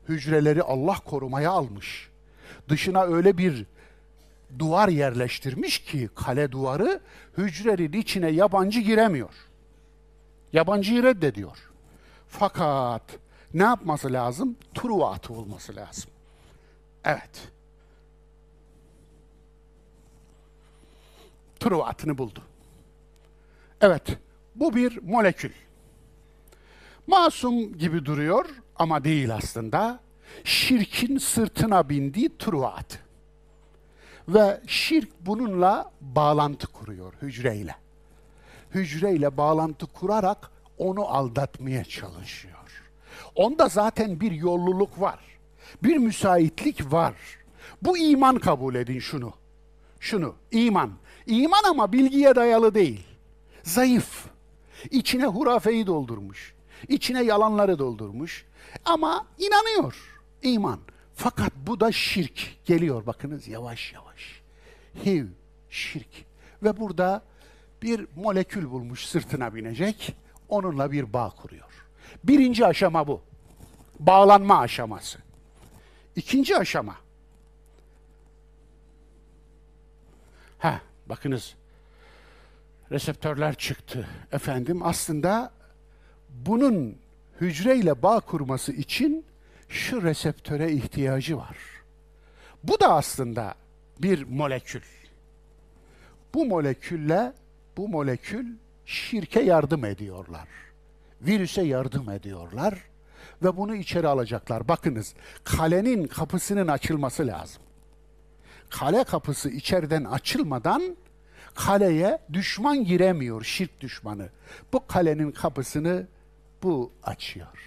Hücreleri Allah korumaya almış. Dışına öyle bir duvar yerleştirmiş ki kale duvarı hücrenin içine yabancı giremiyor. Yabancıyı reddediyor. Fakat ne yapması lazım? Truva atı olması lazım. Evet. Truva atını buldu. Evet, bu bir molekül. Masum gibi duruyor ama değil aslında. Şirkin sırtına bindiği truvat. Ve şirk bununla bağlantı kuruyor hücreyle. Hücreyle bağlantı kurarak onu aldatmaya çalışıyor. Onda zaten bir yolluluk var. Bir müsaitlik var. Bu iman kabul edin şunu. Şunu, iman. İman ama bilgiye dayalı değil. Zayıf. İçine hurafeyi doldurmuş. İçine yalanları doldurmuş. Ama inanıyor. iman. Fakat bu da şirk. Geliyor bakınız yavaş yavaş. Hiv, şirk. Ve burada bir molekül bulmuş sırtına binecek. Onunla bir bağ kuruyor. Birinci aşama bu. Bağlanma aşaması. İkinci aşama. Ha, bakınız reseptörler çıktı. Efendim aslında bunun hücreyle bağ kurması için şu reseptöre ihtiyacı var. Bu da aslında bir molekül. Bu molekülle bu molekül şirke yardım ediyorlar. Virüse yardım ediyorlar ve bunu içeri alacaklar. Bakınız, kalenin kapısının açılması lazım. Kale kapısı içeriden açılmadan kaleye düşman giremiyor, şirk düşmanı. Bu kalenin kapısını bu açıyor.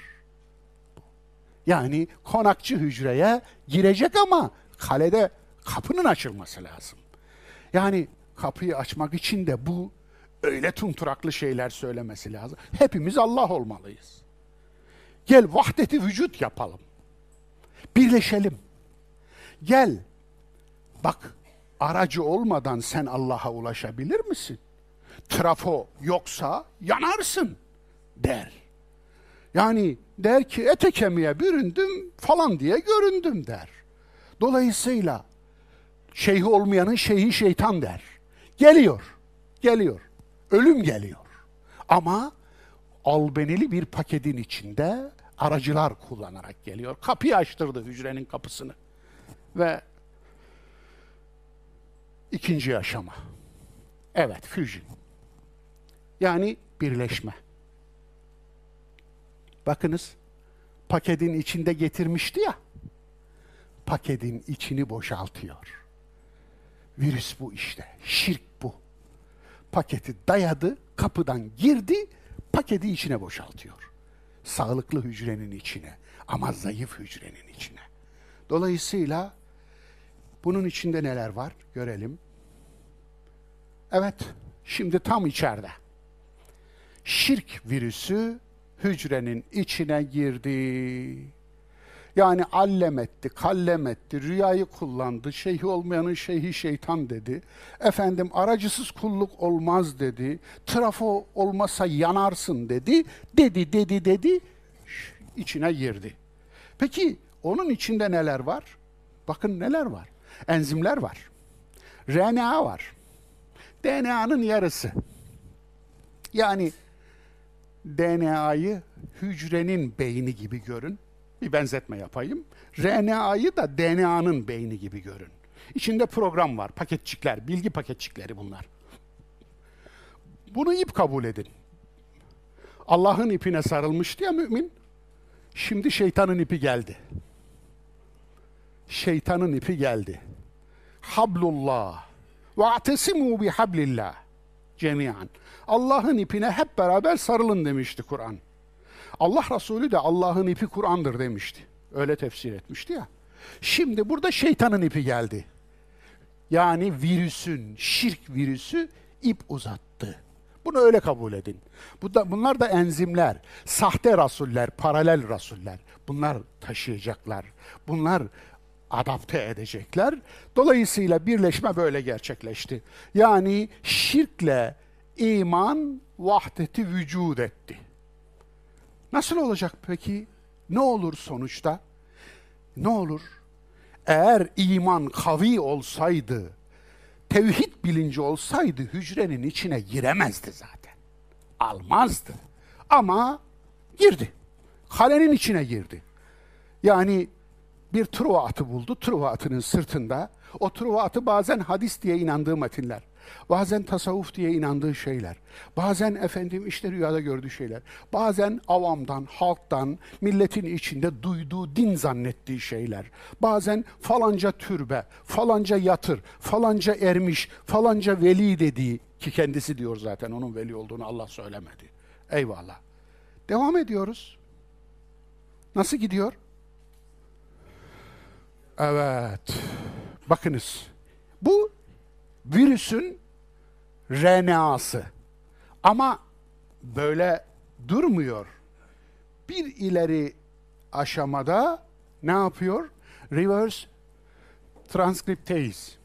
Yani konakçı hücreye girecek ama kalede kapının açılması lazım. Yani kapıyı açmak için de bu öyle tunturaklı şeyler söylemesi lazım. Hepimiz Allah olmalıyız. Gel vahdeti vücut yapalım. Birleşelim. Gel. Bak aracı olmadan sen Allah'a ulaşabilir misin? Trafo yoksa yanarsın der. Yani der ki ete kemiğe büründüm falan diye göründüm der. Dolayısıyla şeyhi olmayanın şeyhi şeytan der. Geliyor, geliyor. Ölüm geliyor. Ama albenili bir paketin içinde aracılar kullanarak geliyor. Kapıyı açtırdı hücrenin kapısını. Ve ikinci aşama. Evet, fusion. Yani birleşme. Bakınız, paketin içinde getirmişti ya, paketin içini boşaltıyor. Virüs bu işte, şirk bu. Paketi dayadı, kapıdan girdi, paketi içine boşaltıyor. Sağlıklı hücrenin içine ama zayıf hücrenin içine. Dolayısıyla bunun içinde neler var görelim. Evet, şimdi tam içeride. Şirk virüsü hücrenin içine girdi. Yani allem etti, kallem etti, rüyayı kullandı, şeyhi olmayanın şeyhi şeytan dedi. Efendim aracısız kulluk olmaz dedi, trafo olmasa yanarsın dedi, dedi, dedi, dedi, içine girdi. Peki onun içinde neler var? Bakın neler var. Enzimler var. RNA var. DNA'nın yarısı. Yani DNA'yı hücrenin beyni gibi görün. Bir benzetme yapayım. RNA'yı da DNA'nın beyni gibi görün. İçinde program var, paketçikler, bilgi paketçikleri bunlar. Bunu ip kabul edin. Allah'ın ipine sarılmıştı ya mümin. Şimdi şeytanın ipi geldi. Şeytanın ipi geldi. Hablullah ve atesimu bi hablillah cemiyan. Allah'ın ipine hep beraber sarılın demişti Kur'an. Allah Resulü de Allah'ın ipi Kur'an'dır demişti. Öyle tefsir etmişti ya. Şimdi burada şeytanın ipi geldi. Yani virüsün, şirk virüsü ip uzattı. Bunu öyle kabul edin. Bu da, bunlar da enzimler, sahte rasuller, paralel rasuller. Bunlar taşıyacaklar. Bunlar adapte edecekler. Dolayısıyla birleşme böyle gerçekleşti. Yani şirkle iman vahdeti vücud etti. Nasıl olacak peki? Ne olur sonuçta? Ne olur? Eğer iman kavi olsaydı, tevhid bilinci olsaydı hücrenin içine giremezdi zaten. Almazdı. Ama girdi. Kalenin içine girdi. Yani bir Truva atı buldu. Truva atının sırtında. O Truva atı bazen hadis diye inandığı metinler. Bazen tasavvuf diye inandığı şeyler. Bazen efendim işte rüyada gördüğü şeyler. Bazen avamdan, halktan, milletin içinde duyduğu din zannettiği şeyler. Bazen falanca türbe, falanca yatır, falanca ermiş, falanca veli dediği ki kendisi diyor zaten onun veli olduğunu Allah söylemedi. Eyvallah. Devam ediyoruz. Nasıl gidiyor? Evet. Bakınız. Bu virüsün RNA'sı. Ama böyle durmuyor. Bir ileri aşamada ne yapıyor? Reverse transcriptase.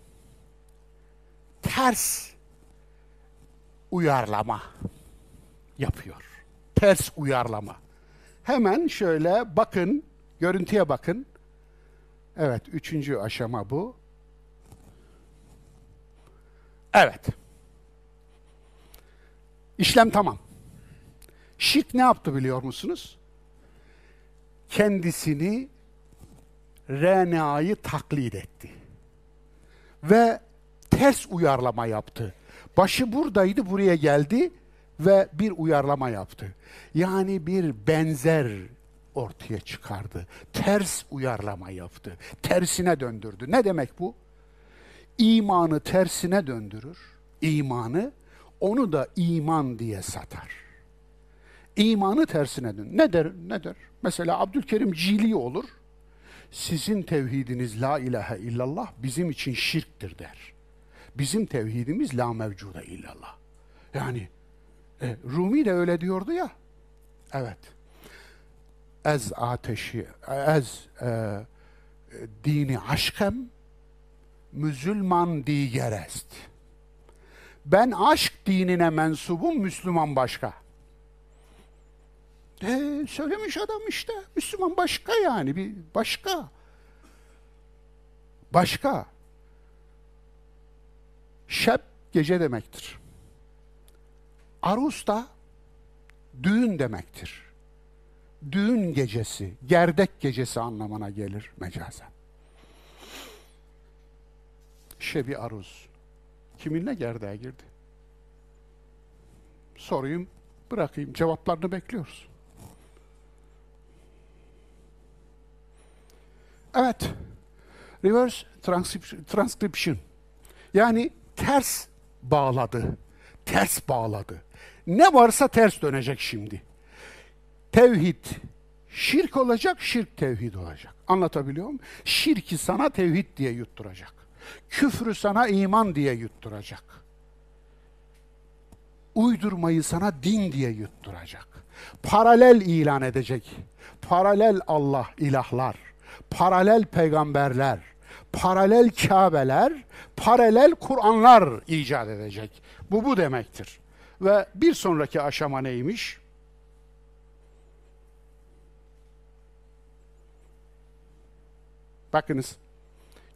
Ters uyarlama yapıyor. Ters uyarlama. Hemen şöyle bakın, görüntüye bakın. Evet, üçüncü aşama bu. Evet. İşlem tamam. Şirk ne yaptı biliyor musunuz? Kendisini RNA'yı taklit etti. Ve ters uyarlama yaptı. Başı buradaydı, buraya geldi ve bir uyarlama yaptı. Yani bir benzer ortaya çıkardı. Ters uyarlama yaptı. Tersine döndürdü. Ne demek bu? İmanı tersine döndürür. İmanı onu da iman diye satar. İmanı tersine dön. Ne der? Ne der? Mesela Abdülkerim Cili olur. Sizin tevhidiniz la ilahe illallah bizim için şirktir der. Bizim tevhidimiz la mevcuda illallah. Yani e, Rumi de öyle diyordu ya. Evet. Ez ateşi, ez e, dini aşkem, müzülman diger est. Ben aşk dinine mensubum, Müslüman başka. E, söylemiş adam işte. Müslüman başka yani. Bir başka. Başka. Şeb gece demektir. Arus da düğün demektir. düğün gecesi, gerdek gecesi anlamına gelir mecazen. Şebi aruz. Kiminle gerdeğe girdi? Sorayım, bırakayım. Cevaplarını bekliyoruz. Evet. Reverse transcrip- transcription. Yani ters bağladı. Ters bağladı. Ne varsa ters dönecek şimdi. Tevhid şirk olacak, şirk tevhid olacak. Anlatabiliyor muyum? Şirki sana tevhid diye yutturacak. Küfrü sana iman diye yutturacak. Uydurmayı sana din diye yutturacak. Paralel ilan edecek. Paralel Allah ilahlar, paralel peygamberler, paralel Kabeler, paralel Kur'anlar icat edecek. Bu bu demektir. Ve bir sonraki aşama neymiş? Bakınız.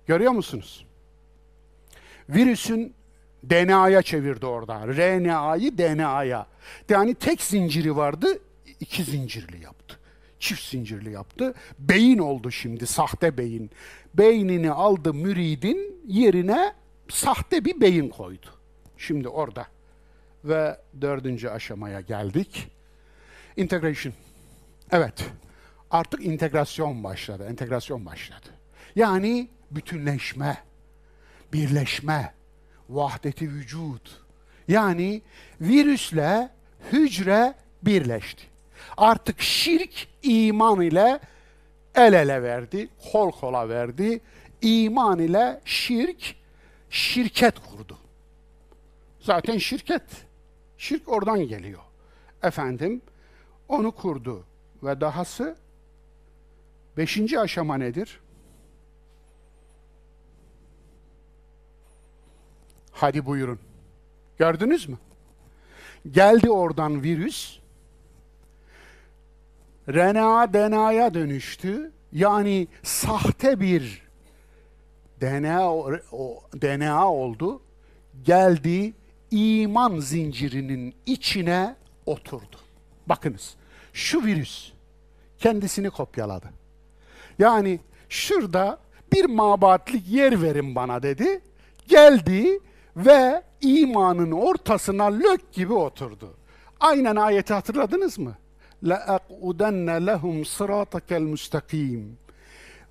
Görüyor musunuz? Virüsün DNA'ya çevirdi orada. RNA'yı DNA'ya. Yani tek zinciri vardı, iki zincirli yaptı. Çift zincirli yaptı. Beyin oldu şimdi, sahte beyin. Beynini aldı müridin yerine sahte bir beyin koydu. Şimdi orada. Ve dördüncü aşamaya geldik. Integration. Evet. Artık integrasyon başladı. Entegrasyon başladı. Yani bütünleşme, birleşme, vahdeti vücut. Yani virüsle hücre birleşti. Artık şirk iman ile el ele verdi, kol kola verdi. İman ile şirk şirket kurdu. Zaten şirket. Şirk oradan geliyor. Efendim onu kurdu ve dahası beşinci aşama nedir? Hadi buyurun. Gördünüz mü? Geldi oradan virüs. RNA DNA'ya dönüştü. Yani sahte bir DNA o- DNA oldu. Geldi iman zincirinin içine oturdu. Bakınız şu virüs kendisini kopyaladı. Yani şurada bir mabatlik yer verin bana dedi. Geldi ve imanın ortasına lök gibi oturdu. Aynen ayeti hatırladınız mı? لَاَقْعُدَنَّ لَهُمْ صِرَاطَكَ الْمُسْتَقِيمِ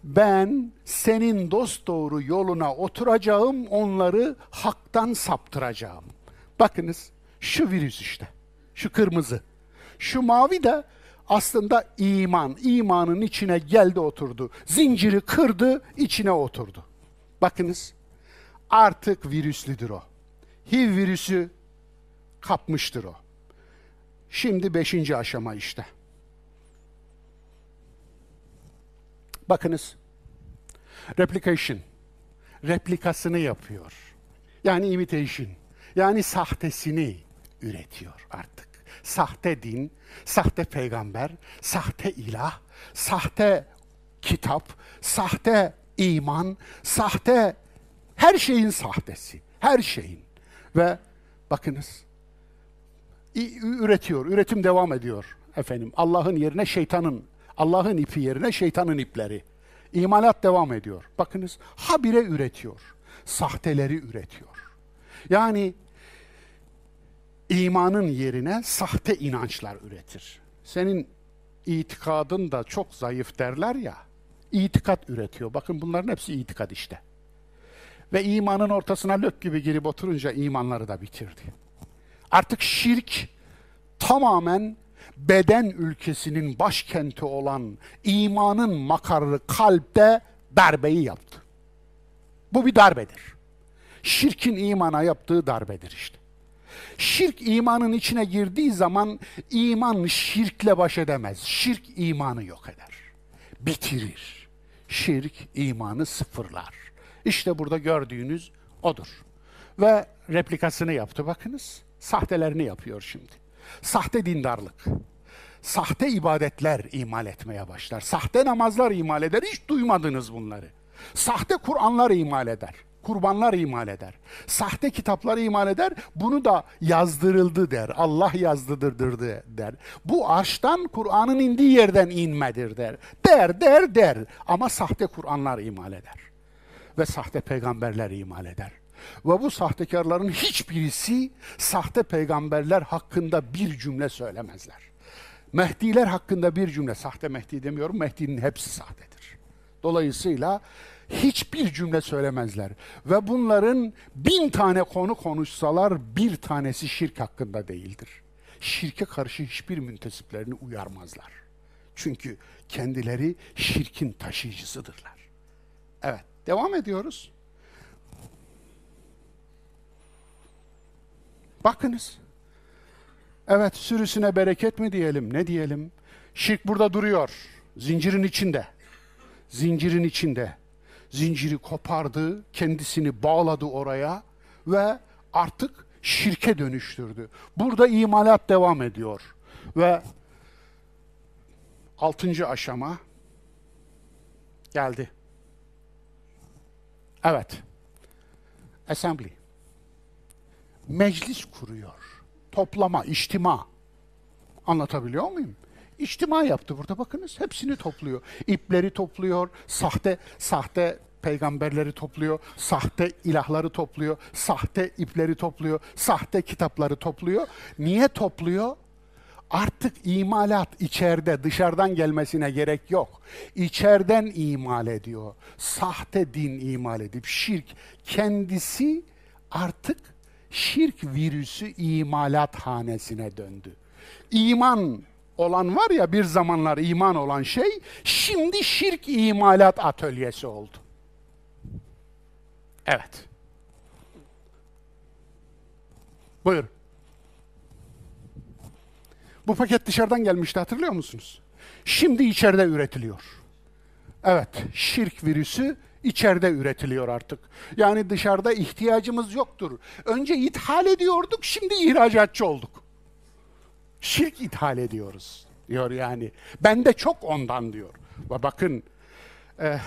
Ben senin dosdoğru yoluna oturacağım, onları haktan saptıracağım. Bakınız şu virüs işte, şu kırmızı. Şu mavi de aslında iman, imanın içine geldi oturdu. Zinciri kırdı, içine oturdu. Bakınız artık virüslüdür o. HIV virüsü kapmıştır o. Şimdi beşinci aşama işte. Bakınız. Replication. Replikasını yapıyor. Yani imitation. Yani sahtesini üretiyor artık. Sahte din, sahte peygamber, sahte ilah, sahte kitap, sahte iman, sahte her şeyin sahtesi. Her şeyin. Ve bakınız üretiyor, üretim devam ediyor efendim. Allah'ın yerine şeytanın, Allah'ın ipi yerine şeytanın ipleri. İmalat devam ediyor. Bakınız habire üretiyor. Sahteleri üretiyor. Yani imanın yerine sahte inançlar üretir. Senin itikadın da çok zayıf derler ya. İtikat üretiyor. Bakın bunların hepsi itikat işte. Ve imanın ortasına lök gibi girip oturunca imanları da bitirdi. Artık şirk tamamen beden ülkesinin başkenti olan imanın makarı kalpte darbeyi yaptı. Bu bir darbedir. Şirkin imana yaptığı darbedir işte. Şirk imanın içine girdiği zaman iman şirkle baş edemez. Şirk imanı yok eder. Bitirir. Şirk imanı sıfırlar. İşte burada gördüğünüz odur. Ve replikasını yaptı bakınız. Sahtelerini yapıyor şimdi. Sahte dindarlık. Sahte ibadetler imal etmeye başlar. Sahte namazlar imal eder. Hiç duymadınız bunları. Sahte Kur'anlar imal eder. kurbanlar imal eder. Sahte kitapları imal eder. Bunu da yazdırıldı der. Allah yazdırdı der. Bu arştan Kur'an'ın indiği yerden inmedir der. Der der der. Ama sahte Kur'anlar imal eder. Ve sahte peygamberler imal eder. Ve bu sahtekarların hiçbirisi sahte peygamberler hakkında bir cümle söylemezler. Mehdiler hakkında bir cümle, sahte Mehdi demiyorum, Mehdi'nin hepsi sahtedir. Dolayısıyla hiçbir cümle söylemezler. Ve bunların bin tane konu konuşsalar bir tanesi şirk hakkında değildir. Şirke karşı hiçbir müntesiplerini uyarmazlar. Çünkü kendileri şirkin taşıyıcısıdırlar. Evet, devam ediyoruz. Bakınız. Evet, sürüsüne bereket mi diyelim, ne diyelim? Şirk burada duruyor, zincirin içinde. Zincirin içinde zinciri kopardı, kendisini bağladı oraya ve artık şirke dönüştürdü. Burada imalat devam ediyor. Ve altıncı aşama geldi. Evet. Assembly. Meclis kuruyor. Toplama, içtima. Anlatabiliyor muyum? İçtima yaptı burada bakınız. Hepsini topluyor. İpleri topluyor, sahte sahte peygamberleri topluyor, sahte ilahları topluyor, sahte ipleri topluyor, sahte kitapları topluyor. Niye topluyor? Artık imalat içeride dışarıdan gelmesine gerek yok. İçeriden imal ediyor. Sahte din imal edip şirk kendisi artık şirk virüsü imalat hanesine döndü. İman olan var ya bir zamanlar iman olan şey şimdi şirk imalat atölyesi oldu. Evet. Buyur. Bu paket dışarıdan gelmişti hatırlıyor musunuz? Şimdi içeride üretiliyor. Evet, şirk virüsü içeride üretiliyor artık. Yani dışarıda ihtiyacımız yoktur. Önce ithal ediyorduk, şimdi ihracatçı olduk. Şirk ithal ediyoruz diyor yani. Ben de çok ondan diyor. Ve bakın, eh,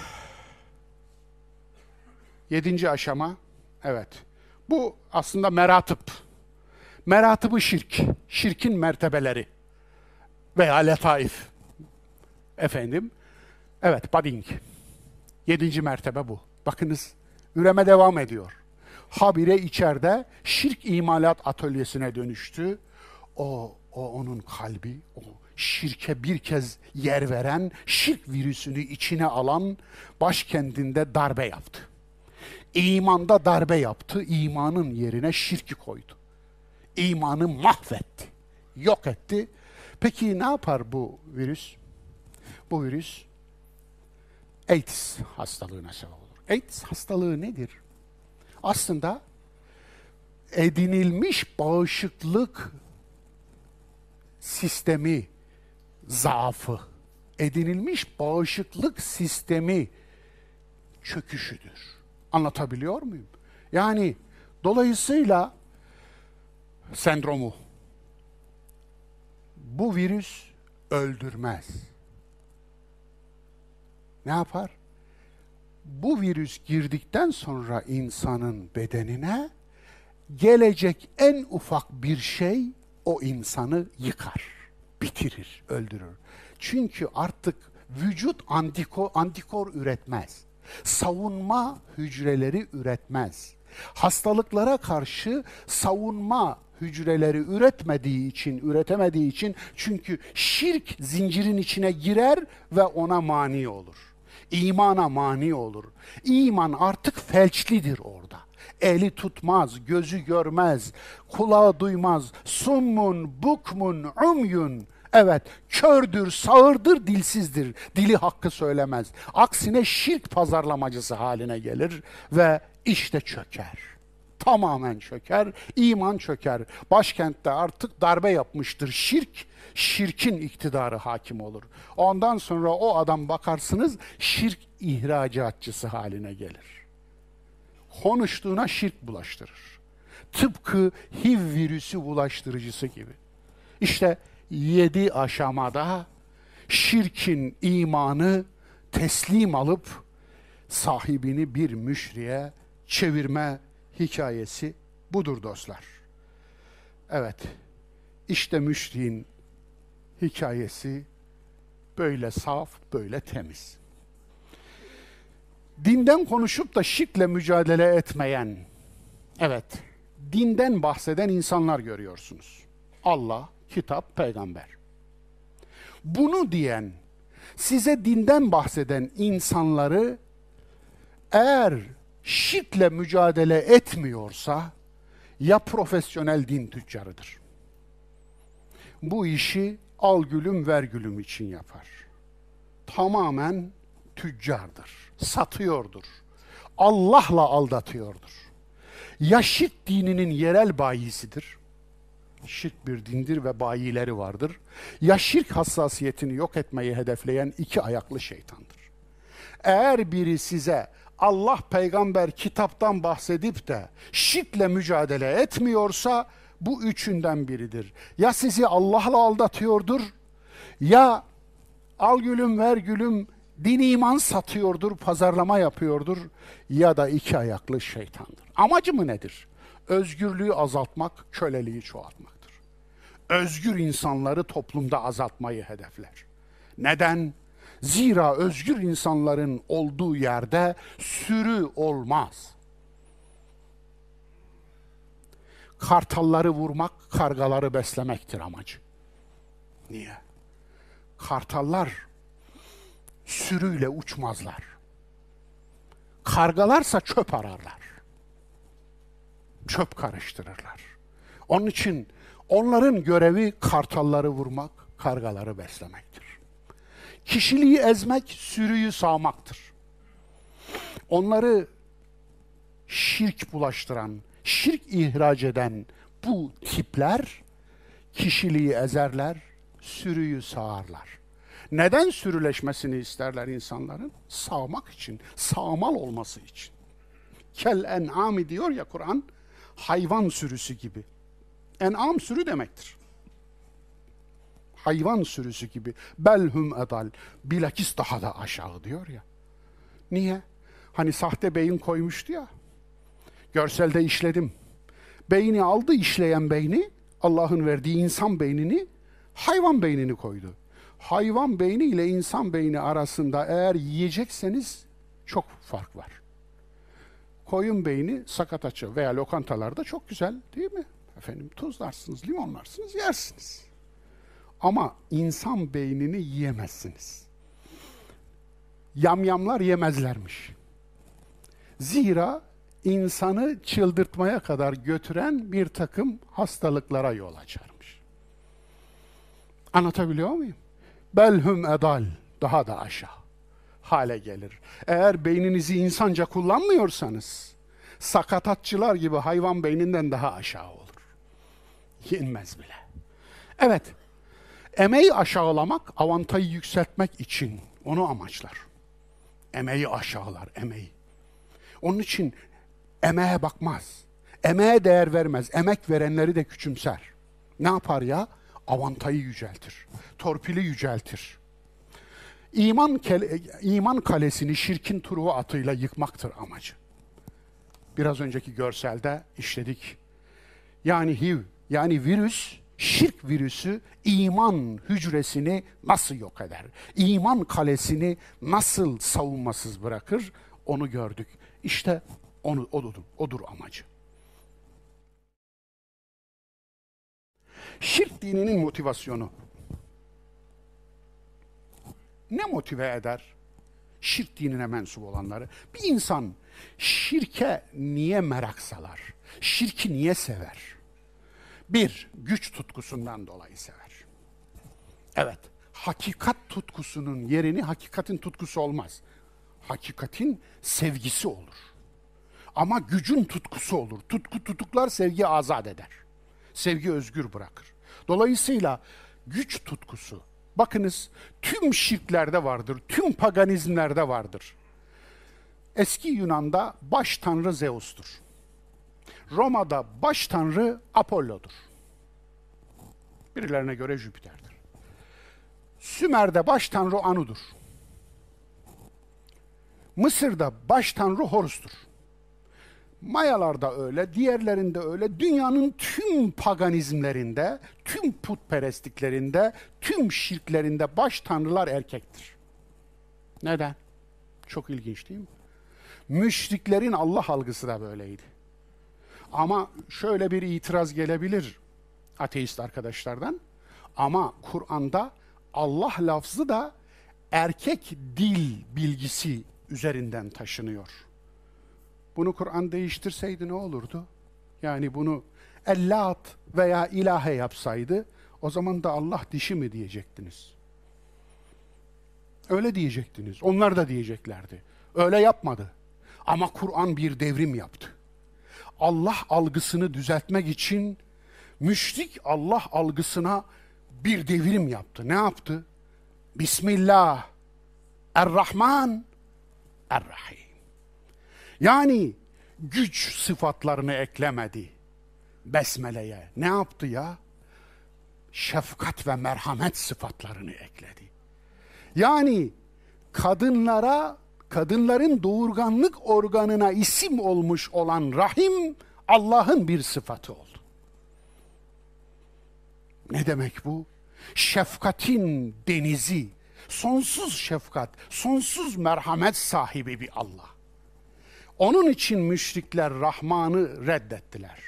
Yedinci aşama, evet. Bu aslında meratıp. Meratıbı şirk, şirkin mertebeleri veya letaif. Efendim, evet, budding. Yedinci mertebe bu. Bakınız, üreme devam ediyor. Habire içeride şirk imalat atölyesine dönüştü. O, o onun kalbi, o şirke bir kez yer veren, şirk virüsünü içine alan başkentinde darbe yaptı. İmanda darbe yaptı, imanın yerine şirki koydu. İmanı mahvetti, yok etti. Peki ne yapar bu virüs? Bu virüs AIDS hastalığına sebep olur. AIDS hastalığı nedir? Aslında edinilmiş bağışıklık sistemi zaafı, edinilmiş bağışıklık sistemi çöküşüdür. Anlatabiliyor muyum? Yani dolayısıyla sendromu bu virüs öldürmez. Ne yapar? Bu virüs girdikten sonra insanın bedenine gelecek en ufak bir şey o insanı yıkar, bitirir, öldürür. Çünkü artık vücut antikor, antikor üretmez savunma hücreleri üretmez. Hastalıklara karşı savunma hücreleri üretmediği için, üretemediği için çünkü şirk zincirin içine girer ve ona mani olur. İmana mani olur. İman artık felçlidir orada. Eli tutmaz, gözü görmez, kulağı duymaz. Summun, bukmun, umyun Evet, kördür, sağırdır, dilsizdir. Dili hakkı söylemez. Aksine şirk pazarlamacısı haline gelir ve işte çöker. Tamamen çöker, iman çöker. Başkentte artık darbe yapmıştır şirk, şirkin iktidarı hakim olur. Ondan sonra o adam bakarsınız şirk ihracatçısı haline gelir. Konuştuğuna şirk bulaştırır. Tıpkı HIV virüsü bulaştırıcısı gibi. İşte yedi aşamada şirkin imanı teslim alıp sahibini bir müşriye çevirme hikayesi budur dostlar. Evet, işte müşriğin hikayesi böyle saf, böyle temiz. Dinden konuşup da şirkle mücadele etmeyen, evet, dinden bahseden insanlar görüyorsunuz. Allah, kitap, peygamber. Bunu diyen, size dinden bahseden insanları eğer şirkle mücadele etmiyorsa ya profesyonel din tüccarıdır. Bu işi al gülüm ver gülüm için yapar. Tamamen tüccardır, satıyordur. Allah'la aldatıyordur. Ya şirk dininin yerel bayisidir. Şirk bir dindir ve bayileri vardır. Ya şirk hassasiyetini yok etmeyi hedefleyen iki ayaklı şeytandır. Eğer biri size Allah peygamber kitaptan bahsedip de şirkle mücadele etmiyorsa bu üçünden biridir. Ya sizi Allah'la aldatıyordur ya al gülüm ver gülüm din iman satıyordur, pazarlama yapıyordur ya da iki ayaklı şeytandır. Amacı mı nedir? Özgürlüğü azaltmak, köleliği çoğaltmaktır. Özgür insanları toplumda azaltmayı hedefler. Neden? Zira özgür insanların olduğu yerde sürü olmaz. Kartalları vurmak, kargaları beslemektir amacı. Niye? Kartallar sürüyle uçmazlar. Kargalarsa çöp ararlar. Çöp karıştırırlar. Onun için onların görevi kartalları vurmak, kargaları beslemektir. Kişiliği ezmek, sürüyü sağmaktır. Onları şirk bulaştıran, şirk ihraç eden bu tipler kişiliği ezerler, sürüyü sağarlar. Neden sürüleşmesini isterler insanların? Sağmak için, sağmal olması için. Kel en'ami diyor ya Kur'an, hayvan sürüsü gibi. En'am sürü demektir. Hayvan sürüsü gibi. Belhum edal. Bilakis daha da aşağı diyor ya. Niye? Hani sahte beyin koymuştu ya. Görselde işledim. Beyni aldı işleyen beyni, Allah'ın verdiği insan beynini, hayvan beynini koydu hayvan beyni ile insan beyni arasında eğer yiyecekseniz çok fark var. Koyun beyni sakataçı veya lokantalarda çok güzel değil mi? Efendim tuzlarsınız, limonlarsınız, yersiniz. Ama insan beynini yiyemezsiniz. Yamyamlar yemezlermiş. Zira insanı çıldırtmaya kadar götüren bir takım hastalıklara yol açarmış. Anlatabiliyor muyum? belhum edal daha da aşağı hale gelir. Eğer beyninizi insanca kullanmıyorsanız sakatatçılar gibi hayvan beyninden daha aşağı olur. Yenmez bile. Evet, emeği aşağılamak, avantayı yükseltmek için onu amaçlar. Emeği aşağılar, emeği. Onun için emeğe bakmaz. Emeğe değer vermez. Emek verenleri de küçümser. Ne yapar ya? avantayı yüceltir. Torpili yüceltir. İman, iman kalesini şirkin turuğu atıyla yıkmaktır amacı. Biraz önceki görselde işledik. Yani HIV, yani virüs, şirk virüsü iman hücresini nasıl yok eder? İman kalesini nasıl savunmasız bırakır? Onu gördük. İşte onu odur, odur amacı. Şirk dininin motivasyonu. Ne motive eder? Şirk dinine mensup olanları. Bir insan şirke niye merak salar? Şirki niye sever? Bir, güç tutkusundan dolayı sever. Evet, hakikat tutkusunun yerini hakikatin tutkusu olmaz. Hakikatin sevgisi olur. Ama gücün tutkusu olur. Tutku tutuklar sevgi azat eder sevgi özgür bırakır. Dolayısıyla güç tutkusu, bakınız tüm şirklerde vardır, tüm paganizmlerde vardır. Eski Yunan'da baş tanrı Zeus'tur. Roma'da baş tanrı Apollo'dur. Birilerine göre Jüpiter'dir. Sümer'de baş tanrı Anu'dur. Mısır'da baş tanrı Horus'tur. Mayalar da öyle, diğerlerinde öyle. Dünyanın tüm paganizmlerinde, tüm putperestliklerinde, tüm şirklerinde baş tanrılar erkektir. Neden? Çok ilginç değil mi? Müşriklerin Allah algısı da böyleydi. Ama şöyle bir itiraz gelebilir ateist arkadaşlardan. Ama Kur'an'da Allah lafzı da erkek dil bilgisi üzerinden taşınıyor. Bunu Kur'an değiştirseydi ne olurdu? Yani bunu ellat veya ilahe yapsaydı o zaman da Allah dişi mi diyecektiniz? Öyle diyecektiniz. Onlar da diyeceklerdi. Öyle yapmadı. Ama Kur'an bir devrim yaptı. Allah algısını düzeltmek için müşrik Allah algısına bir devrim yaptı. Ne yaptı? Bismillah, Er-Rahman, Er-Rahim. Yani güç sıfatlarını eklemedi Besmele'ye. Ne yaptı ya? Şefkat ve merhamet sıfatlarını ekledi. Yani kadınlara, kadınların doğurganlık organına isim olmuş olan rahim Allah'ın bir sıfatı oldu. Ne demek bu? Şefkatin denizi, sonsuz şefkat, sonsuz merhamet sahibi bir Allah. Onun için müşrikler Rahman'ı reddettiler.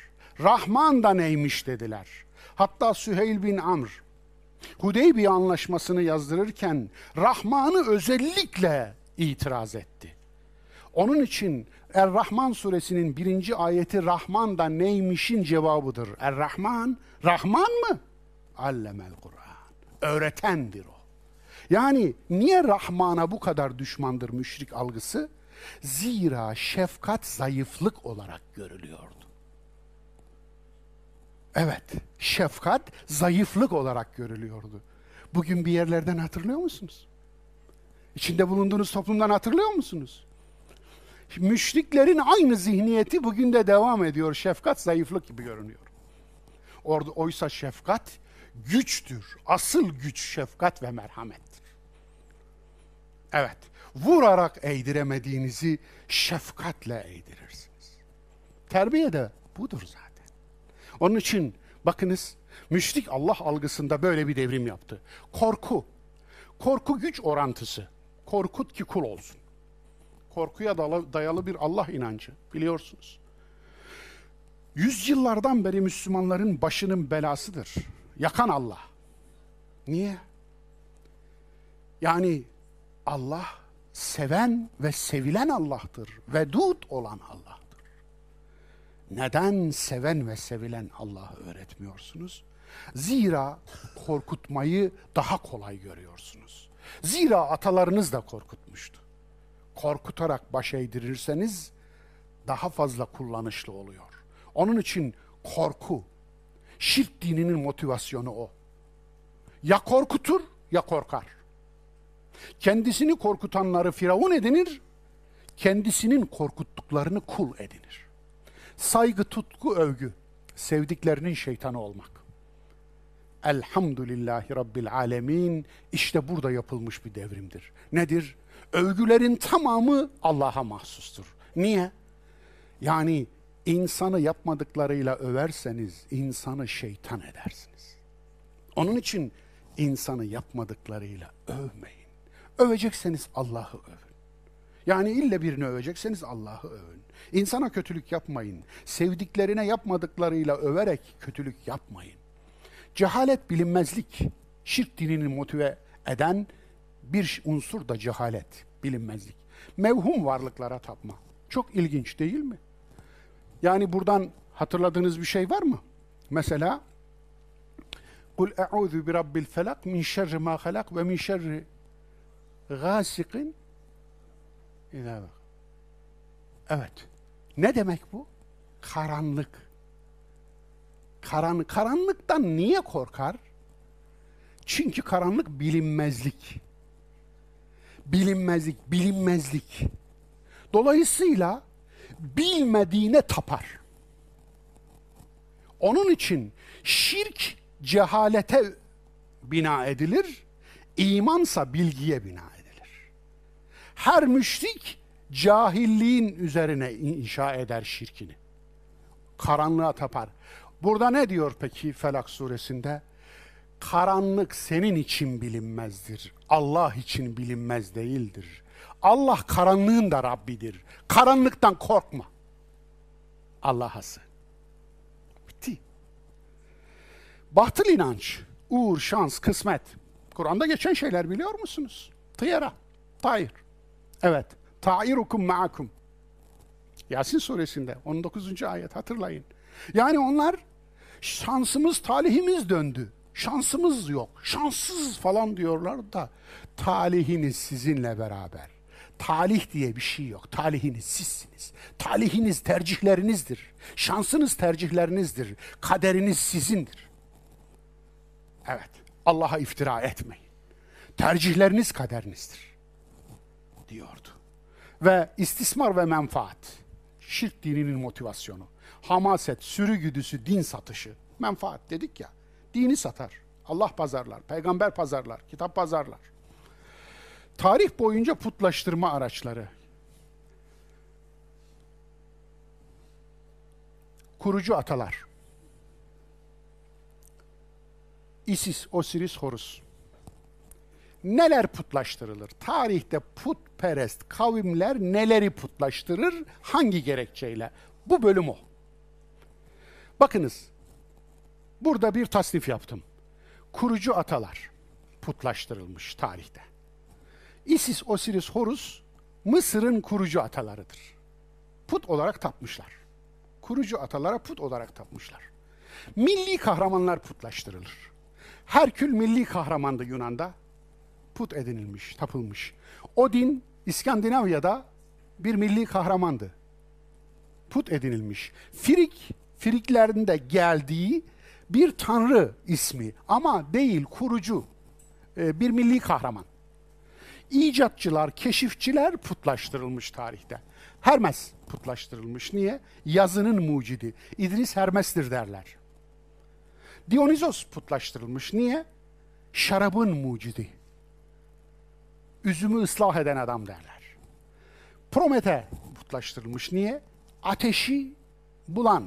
Rahman da neymiş dediler. Hatta Süheyl bin Amr Hudeybiye anlaşmasını yazdırırken Rahman'ı özellikle itiraz etti. Onun için Er-Rahman suresinin birinci ayeti Rahman da neymişin cevabıdır. Er-Rahman, Rahman mı? Allemel Kur'an. Öğretendir o. Yani niye Rahman'a bu kadar düşmandır müşrik algısı? Zira şefkat zayıflık olarak görülüyordu. Evet, şefkat zayıflık olarak görülüyordu. Bugün bir yerlerden hatırlıyor musunuz? İçinde bulunduğunuz toplumdan hatırlıyor musunuz? Müşriklerin aynı zihniyeti bugün de devam ediyor. Şefkat zayıflık gibi görünüyor. Orada oysa şefkat güçtür. Asıl güç şefkat ve merhamettir. Evet, vurarak eğdiremediğinizi şefkatle eğdirirsiniz. Terbiye de budur zaten. Onun için bakınız müşrik Allah algısında böyle bir devrim yaptı. Korku. Korku güç orantısı. Korkut ki kul olsun. Korkuya dayalı bir Allah inancı biliyorsunuz. Yüzyıllardan beri Müslümanların başının belasıdır. Yakan Allah. Niye? Yani Allah seven ve sevilen Allah'tır. Vedud olan Allah neden seven ve sevilen Allah'ı öğretmiyorsunuz? Zira korkutmayı daha kolay görüyorsunuz. Zira atalarınız da korkutmuştu. Korkutarak baş eğdirirseniz daha fazla kullanışlı oluyor. Onun için korku, şirk dininin motivasyonu o. Ya korkutur ya korkar. Kendisini korkutanları firavun edinir, kendisinin korkuttuklarını kul edinir. Saygı, tutku, övgü. Sevdiklerinin şeytanı olmak. Elhamdülillahi Rabbil Alemin. İşte burada yapılmış bir devrimdir. Nedir? Övgülerin tamamı Allah'a mahsustur. Niye? Yani insanı yapmadıklarıyla överseniz insanı şeytan edersiniz. Onun için insanı yapmadıklarıyla övmeyin. Övecekseniz Allah'ı övün. Yani ille birini övecekseniz Allah'ı övün. İnsana kötülük yapmayın. Sevdiklerine yapmadıklarıyla överek kötülük yapmayın. Cehalet bilinmezlik. Şirk dinini motive eden bir unsur da cehalet, bilinmezlik. Mevhum varlıklara tapma. Çok ilginç değil mi? Yani buradan hatırladığınız bir şey var mı? Mesela Kul e'udhu bi rabbil felak min şerri ma halak ve min şerri gasikin İza Evet. Ne demek bu? Karanlık. Karan, karanlıktan niye korkar? Çünkü karanlık bilinmezlik. Bilinmezlik, bilinmezlik. Dolayısıyla bilmediğine tapar. Onun için şirk cehalete bina edilir, imansa bilgiye bina edilir. Her müşrik Cahilliğin üzerine inşa eder şirkini. Karanlığa tapar. Burada ne diyor peki Felak suresinde? Karanlık senin için bilinmezdir. Allah için bilinmez değildir. Allah karanlığın da Rabbidir. Karanlıktan korkma. Allah'a sığın. Bitti. Batıl inanç, uğur, şans, kısmet. Kur'an'da geçen şeyler biliyor musunuz? Tıyara, tayir. Evet, tairukum ma'akum. Yasin suresinde 19. ayet hatırlayın. Yani onlar şansımız, talihimiz döndü. Şansımız yok, şanssız falan diyorlar da talihiniz sizinle beraber. Talih diye bir şey yok. Talihiniz sizsiniz. Talihiniz tercihlerinizdir. Şansınız tercihlerinizdir. Kaderiniz sizindir. Evet, Allah'a iftira etmeyin. Tercihleriniz kaderinizdir diyordu. Ve istismar ve menfaat, şirk dininin motivasyonu, hamaset, sürü güdüsü, din satışı, menfaat dedik ya, dini satar. Allah pazarlar, peygamber pazarlar, kitap pazarlar. Tarih boyunca putlaştırma araçları. Kurucu atalar. Isis, Osiris, Horus. Neler putlaştırılır? Tarihte putperest kavimler neleri putlaştırır? Hangi gerekçeyle? Bu bölüm o. Bakınız, burada bir tasnif yaptım. Kurucu atalar putlaştırılmış tarihte. Isis, Osiris, Horus Mısır'ın kurucu atalarıdır. Put olarak tapmışlar. Kurucu atalara put olarak tapmışlar. Milli kahramanlar putlaştırılır. Herkül milli kahramandı Yunan'da. Put edinilmiş, tapılmış. Odin İskandinavya'da bir milli kahramandı. Put edinilmiş. Firik, Firiklerin de geldiği bir tanrı ismi ama değil kurucu e, bir milli kahraman. İcatçılar, keşifçiler putlaştırılmış tarihte. Hermes putlaştırılmış. Niye? Yazının mucidi. İdris Hermes'tir derler. Dionizos putlaştırılmış. Niye? Şarabın mucidi. Üzümü ıslah eden adam derler. Promete putlaştırılmış. Niye? Ateşi bulan.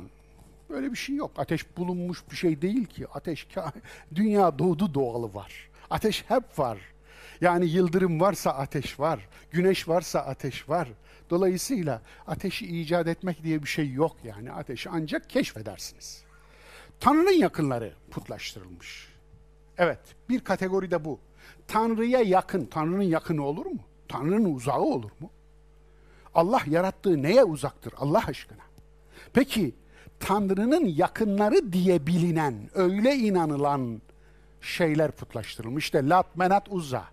Böyle bir şey yok. Ateş bulunmuş bir şey değil ki. Ateş [LAUGHS] dünya doğdu doğalı var. Ateş hep var. Yani yıldırım varsa ateş var, güneş varsa ateş var. Dolayısıyla ateşi icat etmek diye bir şey yok yani. Ateşi ancak keşfedersiniz. Tanrı'nın yakınları putlaştırılmış. Evet, bir kategori de bu. Tanrı'ya yakın, Tanrı'nın yakını olur mu? Tanrı'nın uzağı olur mu? Allah yarattığı neye uzaktır Allah aşkına? Peki Tanrı'nın yakınları diye bilinen, öyle inanılan şeyler putlaştırılmış. İşte Lat, Menat, Uzza.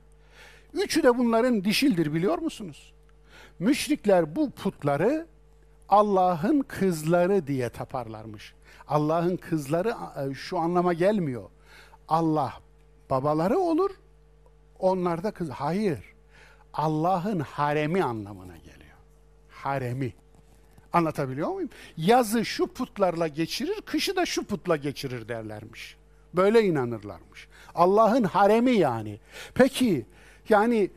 Üçü de bunların dişildir biliyor musunuz? Müşrikler bu putları Allah'ın kızları diye taparlarmış. Allah'ın kızları e, şu anlama gelmiyor. Allah babaları olur, onlar da kız. Hayır. Allah'ın haremi anlamına geliyor. Haremi. Anlatabiliyor muyum? Yazı şu putlarla geçirir, kışı da şu putla geçirir derlermiş. Böyle inanırlarmış. Allah'ın haremi yani. Peki yani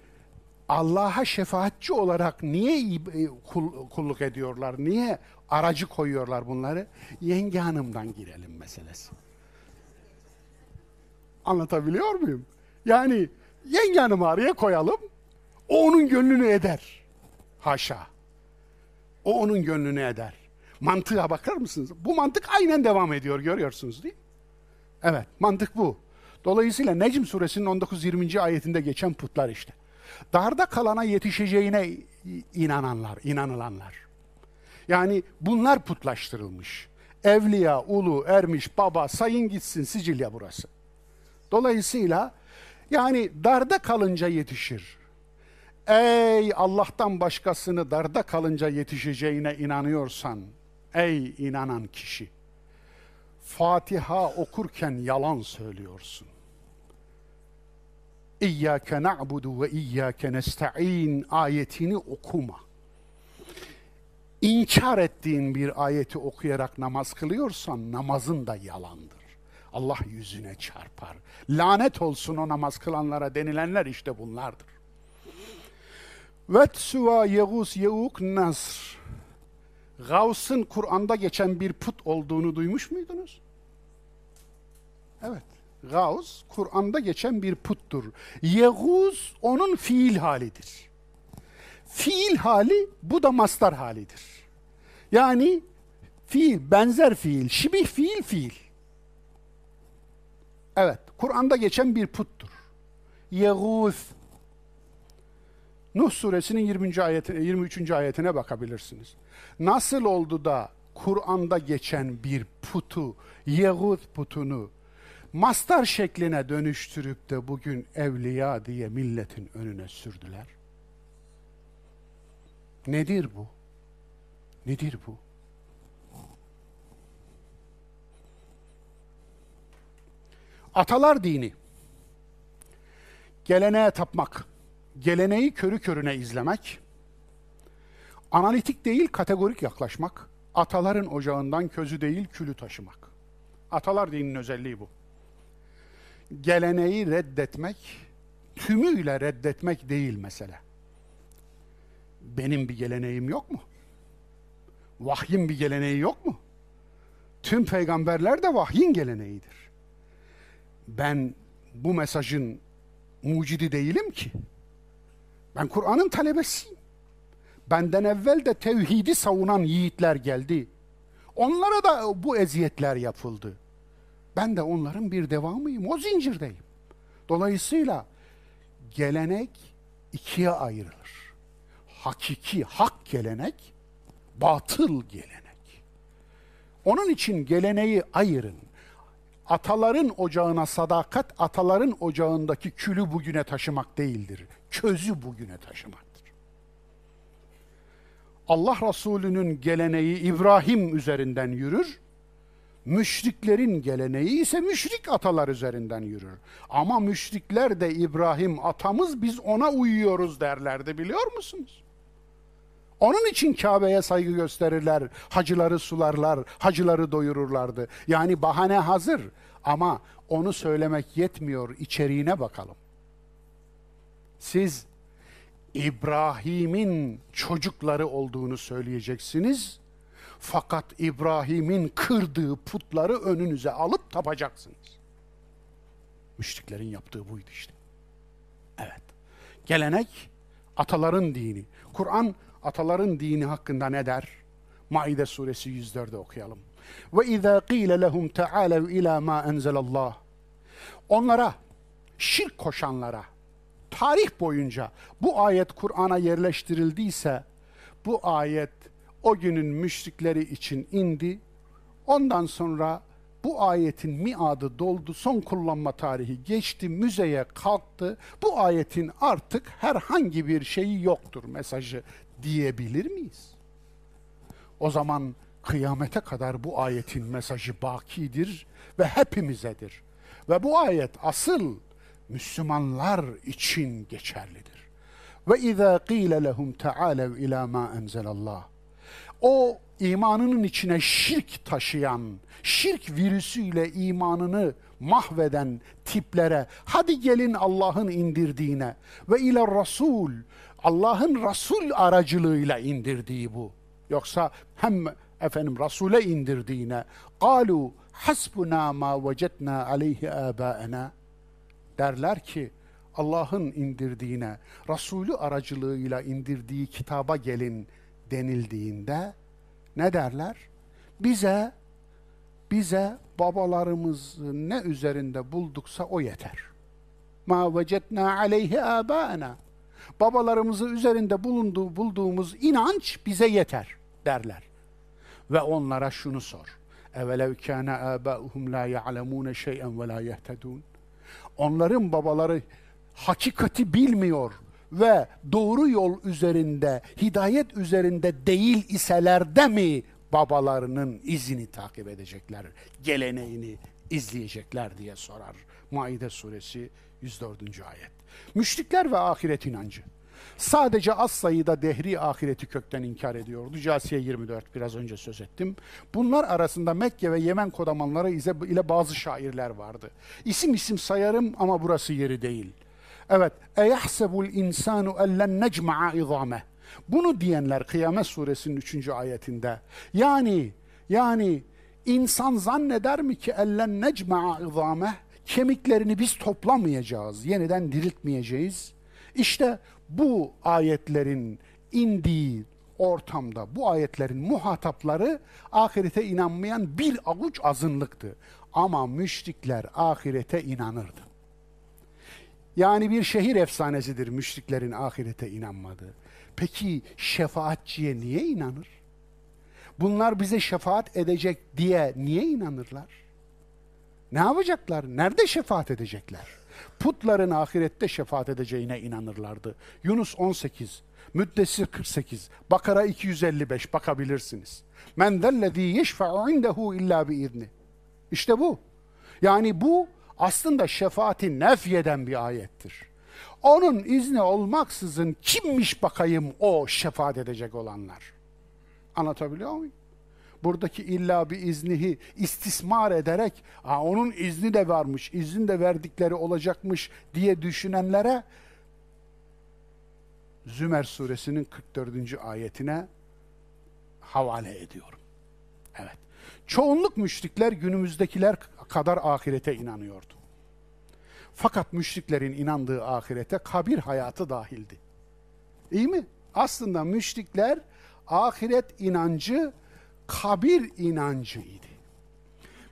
Allah'a şefaatçi olarak niye e, kulluk ediyorlar? Niye aracı koyuyorlar bunları? Yenge hanımdan girelim meselesi. Anlatabiliyor muyum? Yani yenge hanımı araya koyalım. O onun gönlünü eder. Haşa. O onun gönlünü eder. Mantığa bakar mısınız? Bu mantık aynen devam ediyor görüyorsunuz değil mi? Evet mantık bu. Dolayısıyla Necm suresinin 19-20. ayetinde geçen putlar işte. Darda kalana yetişeceğine inananlar, inanılanlar. Yani bunlar putlaştırılmış. Evliya, ulu, ermiş, baba sayın gitsin Sicilya burası. Dolayısıyla yani darda kalınca yetişir. Ey Allah'tan başkasını darda kalınca yetişeceğine inanıyorsan, ey inanan kişi, Fatiha okurken yalan söylüyorsun. İyyâke na'budu ve iyyâke nesta'in ayetini okuma. İnkar ettiğin bir ayeti okuyarak namaz kılıyorsan namazın da yalandır. Allah yüzüne çarpar. Lanet olsun o namaz kılanlara denilenler işte bunlardır. Vet suva yeğus yeğuk nasr. Gavs'ın Kur'an'da geçen bir put olduğunu duymuş muydunuz? Evet. Gavs Kur'an'da geçen bir puttur. Yeğuz onun fiil halidir. Fiil hali bu da mastar halidir. Yani fiil, benzer fiil, şibih fiil fiil. Evet, Kur'an'da geçen bir puttur. Yeğuz. Nuh suresinin 20. ayetine, 23. ayetine bakabilirsiniz. Nasıl oldu da Kur'an'da geçen bir putu, Yeğuz putunu mastar şekline dönüştürüp de bugün evliya diye milletin önüne sürdüler? Nedir bu? Nedir bu? Atalar dini. Geleneğe tapmak. Geleneği körü körüne izlemek. Analitik değil kategorik yaklaşmak. Ataların ocağından közü değil külü taşımak. Atalar dininin özelliği bu. Geleneği reddetmek, tümüyle reddetmek değil mesele. Benim bir geleneğim yok mu? Vahyin bir geleneği yok mu? Tüm peygamberler de vahyin geleneğidir. Ben bu mesajın mucidi değilim ki. Ben Kur'an'ın talebesiyim. Benden evvel de tevhidi savunan yiğitler geldi. Onlara da bu eziyetler yapıldı. Ben de onların bir devamıyım. O zincirdeyim. Dolayısıyla gelenek ikiye ayrılır. Hakiki, hak gelenek, batıl gelenek. Onun için geleneği ayırın. Ataların ocağına sadakat, ataların ocağındaki külü bugüne taşımak değildir. Közü bugüne taşımaktır. Allah Resulü'nün geleneği İbrahim üzerinden yürür. Müşriklerin geleneği ise müşrik atalar üzerinden yürür. Ama müşrikler de İbrahim atamız biz ona uyuyoruz derlerdi biliyor musunuz? Onun için Kabe'ye saygı gösterirler, hacıları sularlar, hacıları doyururlardı. Yani bahane hazır ama onu söylemek yetmiyor, içeriğine bakalım. Siz İbrahim'in çocukları olduğunu söyleyeceksiniz. Fakat İbrahim'in kırdığı putları önünüze alıp tapacaksınız. Müşriklerin yaptığı buydu işte. Evet. Gelenek ataların dini. Kur'an ataların dini hakkında ne der? Maide suresi 104'de okuyalım. Ve izâ qîle lehum teâlev ilâ mâ enzelallah. Onlara, şirk koşanlara, tarih boyunca bu ayet Kur'an'a yerleştirildiyse, bu ayet o günün müşrikleri için indi. Ondan sonra bu ayetin miadı doldu, son kullanma tarihi geçti, müzeye kalktı. Bu ayetin artık herhangi bir şeyi yoktur mesajı diyebilir miyiz? O zaman kıyamete kadar bu ayetin mesajı bakidir ve hepimizedir. Ve bu ayet asıl Müslümanlar için geçerlidir. Ve izâ qîle lehum teâlev ilâ mâ enzelallah. O imanının içine şirk taşıyan, şirk virüsüyle imanını mahveden tiplere hadi gelin Allah'ın indirdiğine ve ile Rasul Allah'ın Resul aracılığıyla indirdiği bu. Yoksa hem efendim Resul'e indirdiğine قالوا hasbuna ma vecetna aleyhi abaena derler ki Allah'ın indirdiğine, Resulü aracılığıyla indirdiği kitaba gelin denildiğinde ne derler? Bize bize babalarımız ne üzerinde bulduksa o yeter. Ma vecetna aleyhi abaena. Babalarımızı üzerinde bulunduğu bulduğumuz inanç bize yeter derler. Ve onlara şunu sor. Evelev kana abauhum la ya'lemune şey'en ve la yehtedun. Onların babaları hakikati bilmiyor ve doğru yol üzerinde, hidayet üzerinde değil iseler de mi babalarının izini takip edecekler, geleneğini izleyecekler diye sorar. Maide suresi 104. ayet. Müşrikler ve ahiret inancı. Sadece az sayıda dehri ahireti kökten inkar ediyordu. Casiye 24 biraz önce söz ettim. Bunlar arasında Mekke ve Yemen kodamanları ile bazı şairler vardı. İsim isim sayarım ama burası yeri değil. Evet. Eyahsebul insanu ellen necma'a izame. Bunu diyenler Kıyamet suresinin 3. ayetinde. Yani yani insan zanneder mi ki ellen necma'a izame? Kemiklerini biz toplamayacağız, yeniden diriltmeyeceğiz. İşte bu ayetlerin indiği ortamda bu ayetlerin muhatapları ahirete inanmayan bir avuç azınlıktı. Ama müşrikler ahirete inanırdı. Yani bir şehir efsanesidir müşriklerin ahirete inanmadığı. Peki şefaatçiye niye inanır? Bunlar bize şefaat edecek diye niye inanırlar? Ne yapacaklar? Nerede şefaat edecekler? Putların ahirette şefaat edeceğine inanırlardı. Yunus 18, Müddessir 48, Bakara 255 bakabilirsiniz. Men zellezî yeşfe'u indehu illa biizni. İşte bu. Yani bu aslında şefaati nefyeden bir ayettir. Onun izni olmaksızın kimmiş bakayım o şefaat edecek olanlar? Anlatabiliyor muyum? Buradaki illa bir iznihi istismar ederek Aa, onun izni de varmış, izin de verdikleri olacakmış diye düşünenlere Zümer suresinin 44. ayetine havale ediyorum. Evet. Çoğunluk müşrikler günümüzdekiler kadar ahirete inanıyordu. Fakat müşriklerin inandığı ahirete kabir hayatı dahildi. İyi mi? Aslında müşrikler ahiret inancı kabir inancıydı.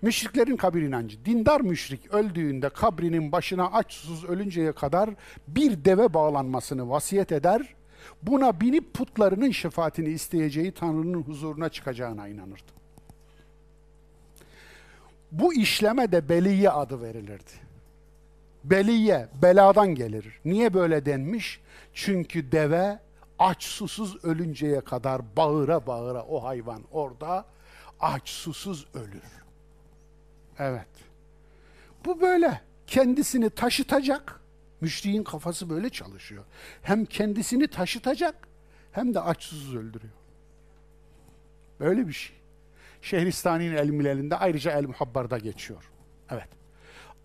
Müşriklerin kabir inancı. Dindar müşrik öldüğünde kabrinin başına aç susuz ölünceye kadar bir deve bağlanmasını vasiyet eder. Buna binip putlarının şefaatini isteyeceği Tanrı'nın huzuruna çıkacağına inanırdı. Bu işleme de beliye adı verilirdi. Beliye, beladan gelir. Niye böyle denmiş? Çünkü deve aç susuz ölünceye kadar bağıra bağıra o hayvan orada aç susuz ölür. Evet. Bu böyle. Kendisini taşıtacak. Müşriğin kafası böyle çalışıyor. Hem kendisini taşıtacak hem de aç susuz öldürüyor. Böyle bir şey. Şehristani'nin ilmilerinde ayrıca El Muhabbar'da geçiyor. Evet.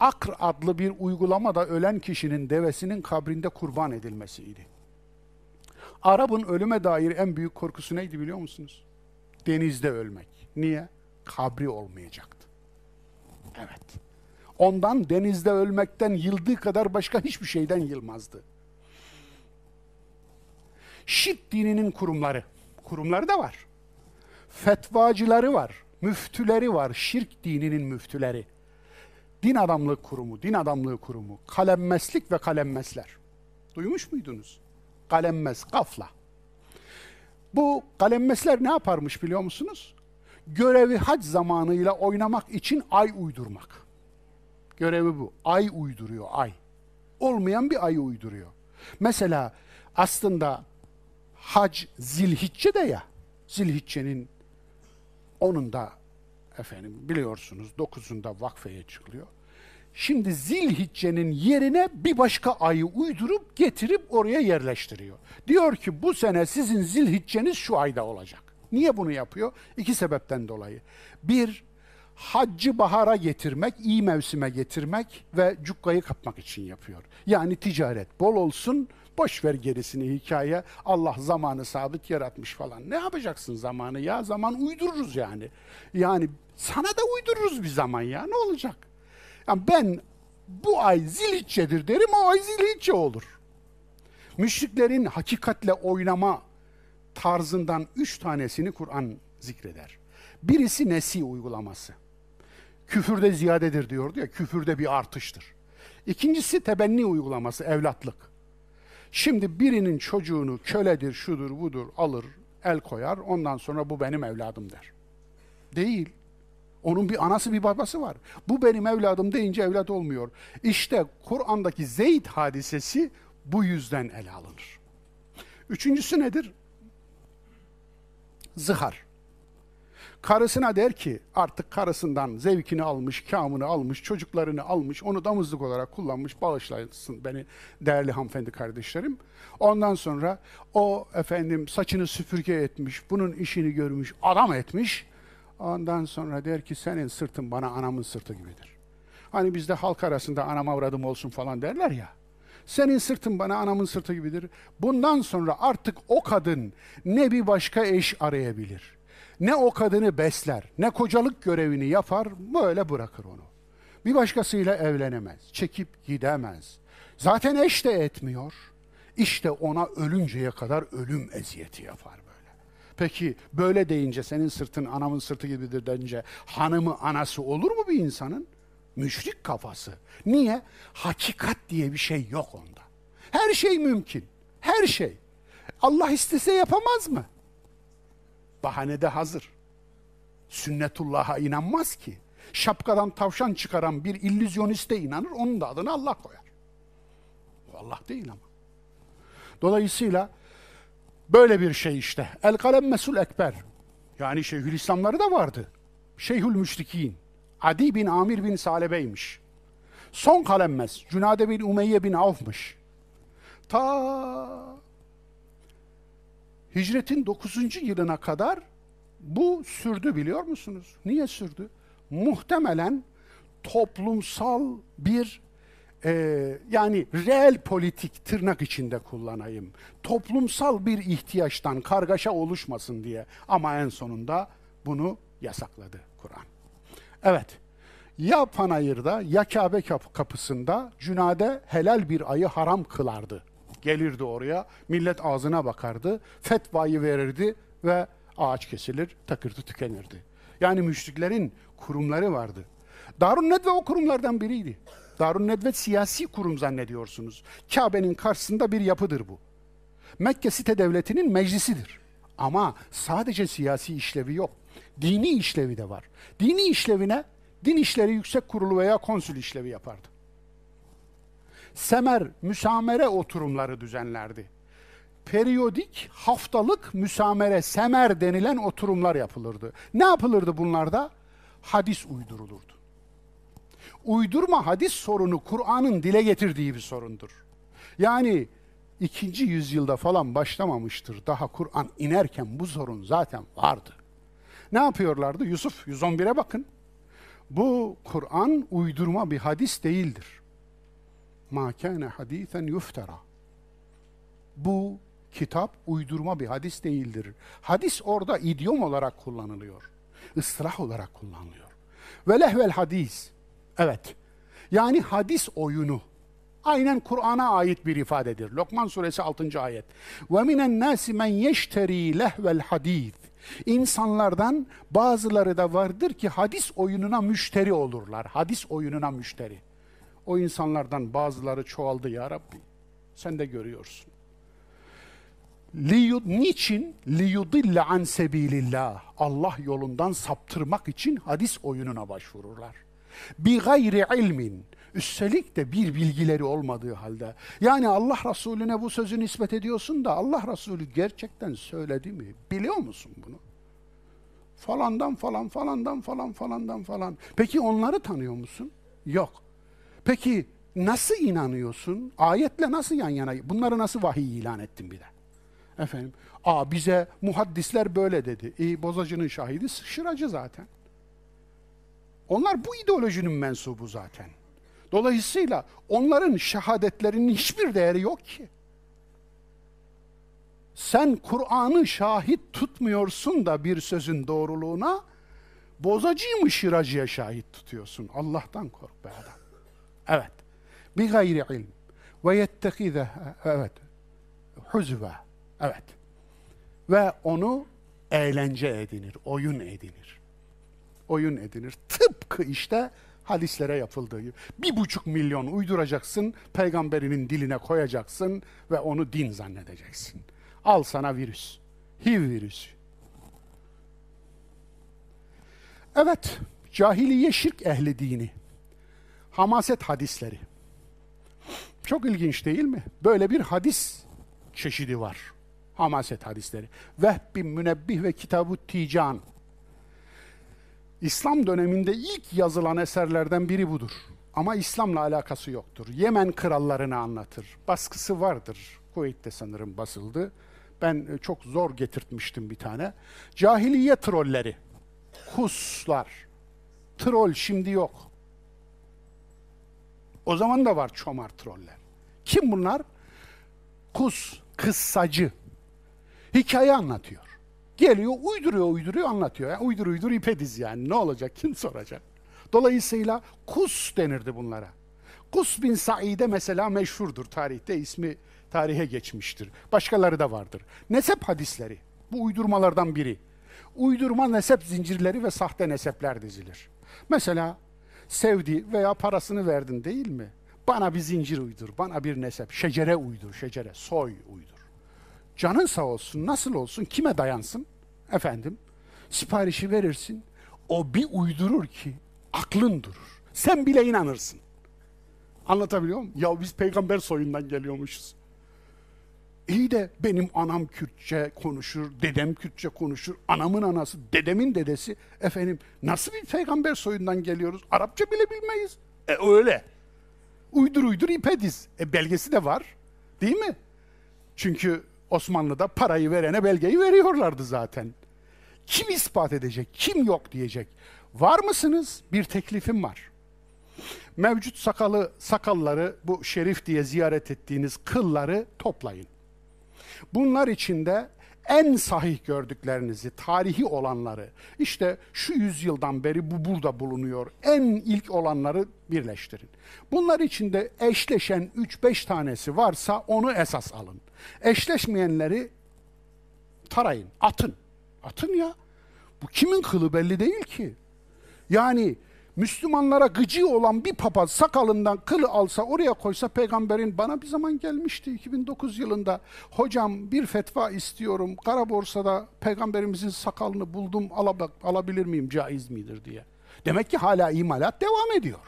Akr adlı bir uygulamada ölen kişinin devesinin kabrinde kurban edilmesiydi. Arap'ın ölüme dair en büyük korkusu neydi biliyor musunuz? Denizde ölmek. Niye? Kabri olmayacaktı. Evet. Ondan denizde ölmekten yıldığı kadar başka hiçbir şeyden yılmazdı. Şirk dininin kurumları. Kurumları da var. Fetvacıları var. Müftüleri var. Şirk dininin müftüleri. Din adamlığı kurumu, din adamlığı kurumu. Kalemmeslik ve kalemmesler. Duymuş muydunuz? Kalemmez, kafla. Bu kalemmesler ne yaparmış biliyor musunuz? Görevi hac zamanıyla oynamak için ay uydurmak. Görevi bu. Ay uyduruyor, ay. Olmayan bir ayı uyduruyor. Mesela aslında hac zilhicce de ya. Zilhicce'nin onun da efendim biliyorsunuz dokuzunda vakfeye çıkılıyor. Şimdi Zilhicce'nin yerine bir başka ayı uydurup getirip oraya yerleştiriyor. Diyor ki bu sene sizin Zilhicce'niz şu ayda olacak. Niye bunu yapıyor? İki sebepten dolayı. Bir, haccı bahara getirmek, iyi mevsime getirmek ve cukkayı kapmak için yapıyor. Yani ticaret bol olsun, boş ver gerisini hikaye. Allah zamanı sabit yaratmış falan. Ne yapacaksın zamanı ya? Zaman uydururuz yani. Yani sana da uydururuz bir zaman ya. Ne olacak? Yani ben bu ay zilhiccedir derim, o ay zilhicce olur. Müşriklerin hakikatle oynama tarzından üç tanesini Kur'an zikreder. Birisi nesi uygulaması. Küfürde ziyadedir diyordu ya, küfürde bir artıştır. İkincisi tebenni uygulaması, evlatlık. Şimdi birinin çocuğunu köledir, şudur, budur alır, el koyar, ondan sonra bu benim evladım der. Değil. Onun bir anası bir babası var. Bu benim evladım deyince evlat olmuyor. İşte Kur'an'daki Zeyd hadisesi bu yüzden ele alınır. Üçüncüsü nedir? Zihar. Karısına der ki artık karısından zevkini almış, kamını almış, çocuklarını almış, onu damızlık olarak kullanmış, bağışlasın beni değerli hanımefendi kardeşlerim. Ondan sonra o efendim saçını süpürge etmiş, bunun işini görmüş, adam etmiş. Ondan sonra der ki senin sırtın bana anamın sırtı gibidir. Hani bizde halk arasında anam avradım olsun falan derler ya. Senin sırtın bana anamın sırtı gibidir. Bundan sonra artık o kadın ne bir başka eş arayabilir. Ne o kadını besler, ne kocalık görevini yapar, böyle bırakır onu. Bir başkasıyla evlenemez, çekip gidemez. Zaten eş de etmiyor. İşte ona ölünceye kadar ölüm eziyeti yapar. Peki böyle deyince senin sırtın anamın sırtı gibidir deyince hanımı anası olur mu bir insanın? Müşrik kafası. Niye? Hakikat diye bir şey yok onda. Her şey mümkün. Her şey. Allah istese yapamaz mı? Bahane de hazır. Sünnetullah'a inanmaz ki. Şapkadan tavşan çıkaran bir illüzyoniste inanır, onun da adını Allah koyar. Allah değil ama. Dolayısıyla böyle bir şey işte. El kalem mesul ekber. Yani Şeyhülislamları da vardı. Şeyhül müşrikin. Adi bin Amir bin Salebe'ymiş. Son kalemmes Cünade bin Umeyye bin Avf'mış. Ta hicretin 9. yılına kadar bu sürdü biliyor musunuz? Niye sürdü? Muhtemelen toplumsal bir e, yani reel politik tırnak içinde kullanayım. Toplumsal bir ihtiyaçtan kargaşa oluşmasın diye ama en sonunda bunu yasakladı Kur'an. Evet. Ya Panayır'da ya Kabe kapısında Cünade helal bir ayı haram kılardı. Gelirdi oraya, millet ağzına bakardı, fetvayı verirdi ve ağaç kesilir, takırtı tükenirdi. Yani müşriklerin kurumları vardı. Darun Nedve o kurumlardan biriydi. Darun Nedve siyasi kurum zannediyorsunuz. Kabe'nin karşısında bir yapıdır bu. Mekke site devletinin meclisidir. Ama sadece siyasi işlevi yok. Dini işlevi de var. Dini işlevine din işleri yüksek kurulu veya konsül işlevi yapardı. Semer, müsamere oturumları düzenlerdi. Periyodik, haftalık müsamere, semer denilen oturumlar yapılırdı. Ne yapılırdı bunlarda? Hadis uydurulurdu. Uydurma hadis sorunu Kur'an'ın dile getirdiği bir sorundur. Yani ikinci yüzyılda falan başlamamıştır. Daha Kur'an inerken bu sorun zaten vardı. Ne yapıyorlardı? Yusuf 111'e bakın. Bu Kur'an uydurma bir hadis değildir. Ma kana hadisen yuftara. Bu kitap uydurma bir hadis değildir. Hadis orada idiom olarak kullanılıyor. Islah olarak kullanılıyor. Ve lehvel hadis. Evet. Yani hadis oyunu. Aynen Kur'an'a ait bir ifadedir. Lokman suresi 6. ayet. Ve minen nasi men yeşteri lehvel hadis. İnsanlardan bazıları da vardır ki hadis oyununa müşteri olurlar. Hadis oyununa müşteri. O insanlardan bazıları çoğaldı ya Rabbi. Sen de görüyorsun. Liyud, niçin? Liyudille an sebilillah. Allah yolundan saptırmak için hadis oyununa başvururlar. Bi gayri ilmin. Üstelik de bir bilgileri olmadığı halde. Yani Allah Resulüne bu sözü nispet ediyorsun da Allah Resulü gerçekten söyledi mi? Biliyor musun bunu? Falandan falan, falandan falan, falandan falan. Peki onları tanıyor musun? Yok. Peki nasıl inanıyorsun? Ayetle nasıl yan yana? Bunları nasıl vahiy ilan ettin bir de? Efendim, aa bize muhaddisler böyle dedi. İyi bozacının şahidi şıracı zaten. Onlar bu ideolojinin mensubu zaten. Dolayısıyla onların şehadetlerinin hiçbir değeri yok ki. Sen Kur'an'ı şahit tutmuyorsun da bir sözün doğruluğuna, bozacıyı mı şıracıya şahit tutuyorsun? Allah'tan kork be adam. Evet. Bi gayri ilm. Ve yettekide, evet. Huzve. Evet. Ve onu eğlence edinir, oyun edinir. Oyun edinir. Tıpkı işte hadislere yapıldığı gibi. Bir buçuk milyon uyduracaksın, peygamberinin diline koyacaksın ve onu din zannedeceksin. Al sana virüs. HIV virüsü. Evet, cahiliye şirk ehli dini. Hamaset hadisleri. Çok ilginç değil mi? Böyle bir hadis çeşidi var. Hamaset hadisleri. Vehb bin Münebbih ve Kitab-ı Tican. İslam döneminde ilk yazılan eserlerden biri budur. Ama İslam'la alakası yoktur. Yemen krallarını anlatır. Baskısı vardır. Kuveyt'te sanırım basıldı. Ben e, çok zor getirtmiştim bir tane. Cahiliye trolleri. Huslar. Troll şimdi yok. O zaman da var çomar troller. Kim bunlar? Kus, kıssacı. Hikaye anlatıyor. Geliyor, uyduruyor, uyduruyor, anlatıyor. Yani uydur uydur ipe diz yani. Ne olacak, kim soracak? Dolayısıyla kus denirdi bunlara. Kus bin Said'e mesela meşhurdur tarihte, ismi tarihe geçmiştir. Başkaları da vardır. Nesep hadisleri, bu uydurmalardan biri. Uydurma nesep zincirleri ve sahte nesepler dizilir. Mesela sevdi veya parasını verdin değil mi? Bana bir zincir uydur, bana bir nesep, şecere uydur, şecere, soy uydur. Canın sağ olsun, nasıl olsun, kime dayansın? Efendim, siparişi verirsin, o bir uydurur ki aklın durur. Sen bile inanırsın. Anlatabiliyor muyum? Ya biz peygamber soyundan geliyormuşuz. İyi de benim anam Kürtçe konuşur, dedem Kürtçe konuşur, anamın anası, dedemin dedesi. Efendim nasıl bir peygamber soyundan geliyoruz? Arapça bile bilmeyiz. E öyle. Uydur uydur ipe diz. E belgesi de var. Değil mi? Çünkü Osmanlı'da parayı verene belgeyi veriyorlardı zaten. Kim ispat edecek, kim yok diyecek. Var mısınız? Bir teklifim var. Mevcut sakalı sakalları bu şerif diye ziyaret ettiğiniz kılları toplayın. Bunlar içinde en sahih gördüklerinizi, tarihi olanları, işte şu yüzyıldan beri bu burada bulunuyor, en ilk olanları birleştirin. Bunlar içinde eşleşen 3-5 tanesi varsa onu esas alın. Eşleşmeyenleri tarayın, atın. Atın ya. Bu kimin kılı belli değil ki. Yani Müslümanlara gıcı olan bir papaz sakalından kılı alsa oraya koysa peygamberin bana bir zaman gelmişti 2009 yılında. Hocam bir fetva istiyorum. Kara borsada peygamberimizin sakalını buldum alab- alabilir miyim caiz midir diye. Demek ki hala imalat devam ediyor.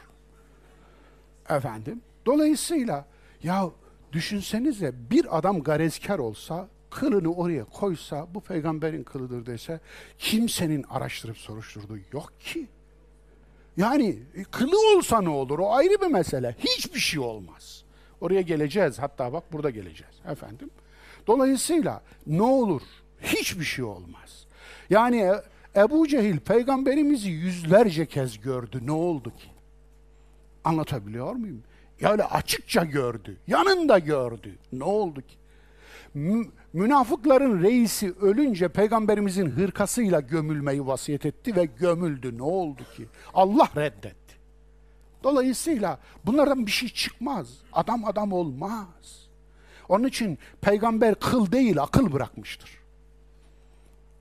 Efendim. Dolayısıyla ya düşünsenize bir adam garezkar olsa kılını oraya koysa bu peygamberin kılıdır dese kimsenin araştırıp soruşturduğu yok ki. Yani e, kılı olsa ne olur? O ayrı bir mesele. Hiçbir şey olmaz. Oraya geleceğiz. Hatta bak burada geleceğiz. Efendim. Dolayısıyla ne olur? Hiçbir şey olmaz. Yani e, Ebu Cehil peygamberimizi yüzlerce kez gördü. Ne oldu ki? Anlatabiliyor muyum? Yani açıkça gördü. Yanında gördü. Ne oldu ki? münafıkların reisi ölünce peygamberimizin hırkasıyla gömülmeyi vasiyet etti ve gömüldü. Ne oldu ki? Allah reddetti. Dolayısıyla bunlardan bir şey çıkmaz. Adam adam olmaz. Onun için peygamber kıl değil akıl bırakmıştır.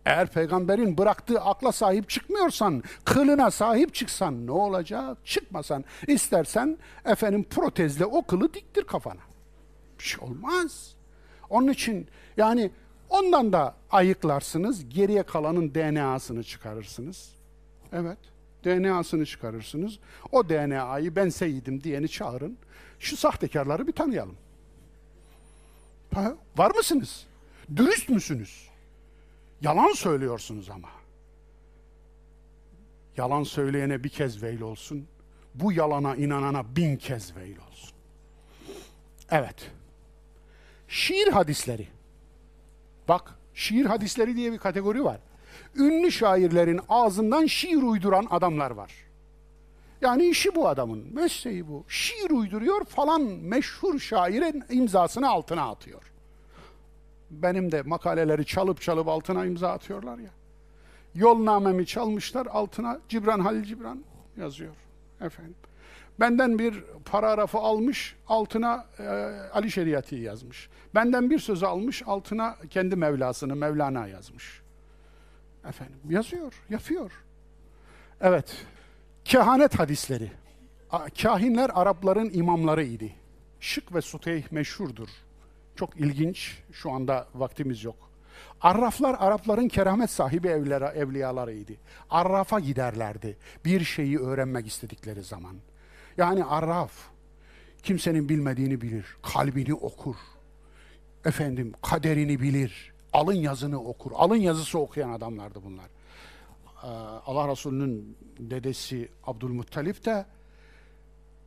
Eğer peygamberin bıraktığı akla sahip çıkmıyorsan, kılına sahip çıksan ne olacak? Çıkmasan, istersen efendim protezle o kılı diktir kafana. Bir şey olmaz. Onun için yani ondan da ayıklarsınız, geriye kalanın DNA'sını çıkarırsınız. Evet, DNA'sını çıkarırsınız. O DNA'yı ben Seyit'im diyeni çağırın. Şu sahtekarları bir tanıyalım. Ha, var mısınız? Dürüst müsünüz? Yalan söylüyorsunuz ama. Yalan söyleyene bir kez veil olsun. Bu yalana inanana bin kez veil olsun. Evet. Şiir hadisleri. Bak, şiir hadisleri diye bir kategori var. Ünlü şairlerin ağzından şiir uyduran adamlar var. Yani işi bu adamın, mesleği bu. Şiir uyduruyor falan meşhur şairin imzasını altına atıyor. Benim de makaleleri çalıp çalıp altına imza atıyorlar ya. Yolnamemi çalmışlar, altına Cibran Halil Cibran yazıyor. Efendim. Benden bir paragrafı almış, altına e, Ali Şeriat'i yazmış. Benden bir sözü almış, altına kendi Mevlasını, Mevlana yazmış. Efendim, yazıyor, yapıyor. Evet, kehanet hadisleri. Kahinler Arapların imamları idi. Şık ve Suteyh meşhurdur. Çok ilginç, şu anda vaktimiz yok. Arraflar Arapların keramet sahibi evlere, evliyalarıydı. Arrafa giderlerdi bir şeyi öğrenmek istedikleri zaman. Yani arraf kimsenin bilmediğini bilir, kalbini okur. Efendim kaderini bilir, alın yazını okur. Alın yazısı okuyan adamlardı bunlar. Ee, Allah Resulü'nün dedesi Abdülmuttalip de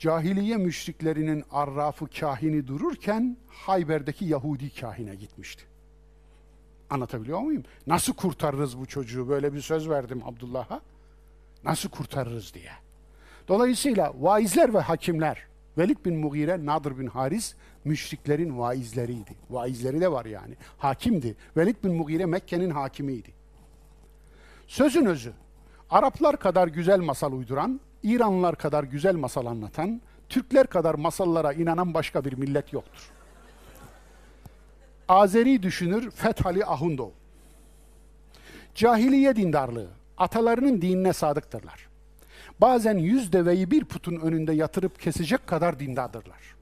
cahiliye müşriklerinin arrafı kahini dururken Hayber'deki Yahudi kahine gitmişti. Anlatabiliyor muyum? Nasıl kurtarırız bu çocuğu? Böyle bir söz verdim Abdullah'a. Nasıl kurtarırız diye. Dolayısıyla vaizler ve hakimler Velid bin Mugire, Nadir bin Haris müşriklerin vaizleriydi. Vaizleri de var yani. Hakimdi. Velid bin Mugire Mekke'nin hakimiydi. Sözün özü, Araplar kadar güzel masal uyduran, İranlılar kadar güzel masal anlatan, Türkler kadar masallara inanan başka bir millet yoktur. Azeri düşünür Fethali Ahundov. Cahiliye dindarlığı, atalarının dinine sadıktırlar. Bazen yüz deveyi bir putun önünde yatırıp kesecek kadar dindardırlar.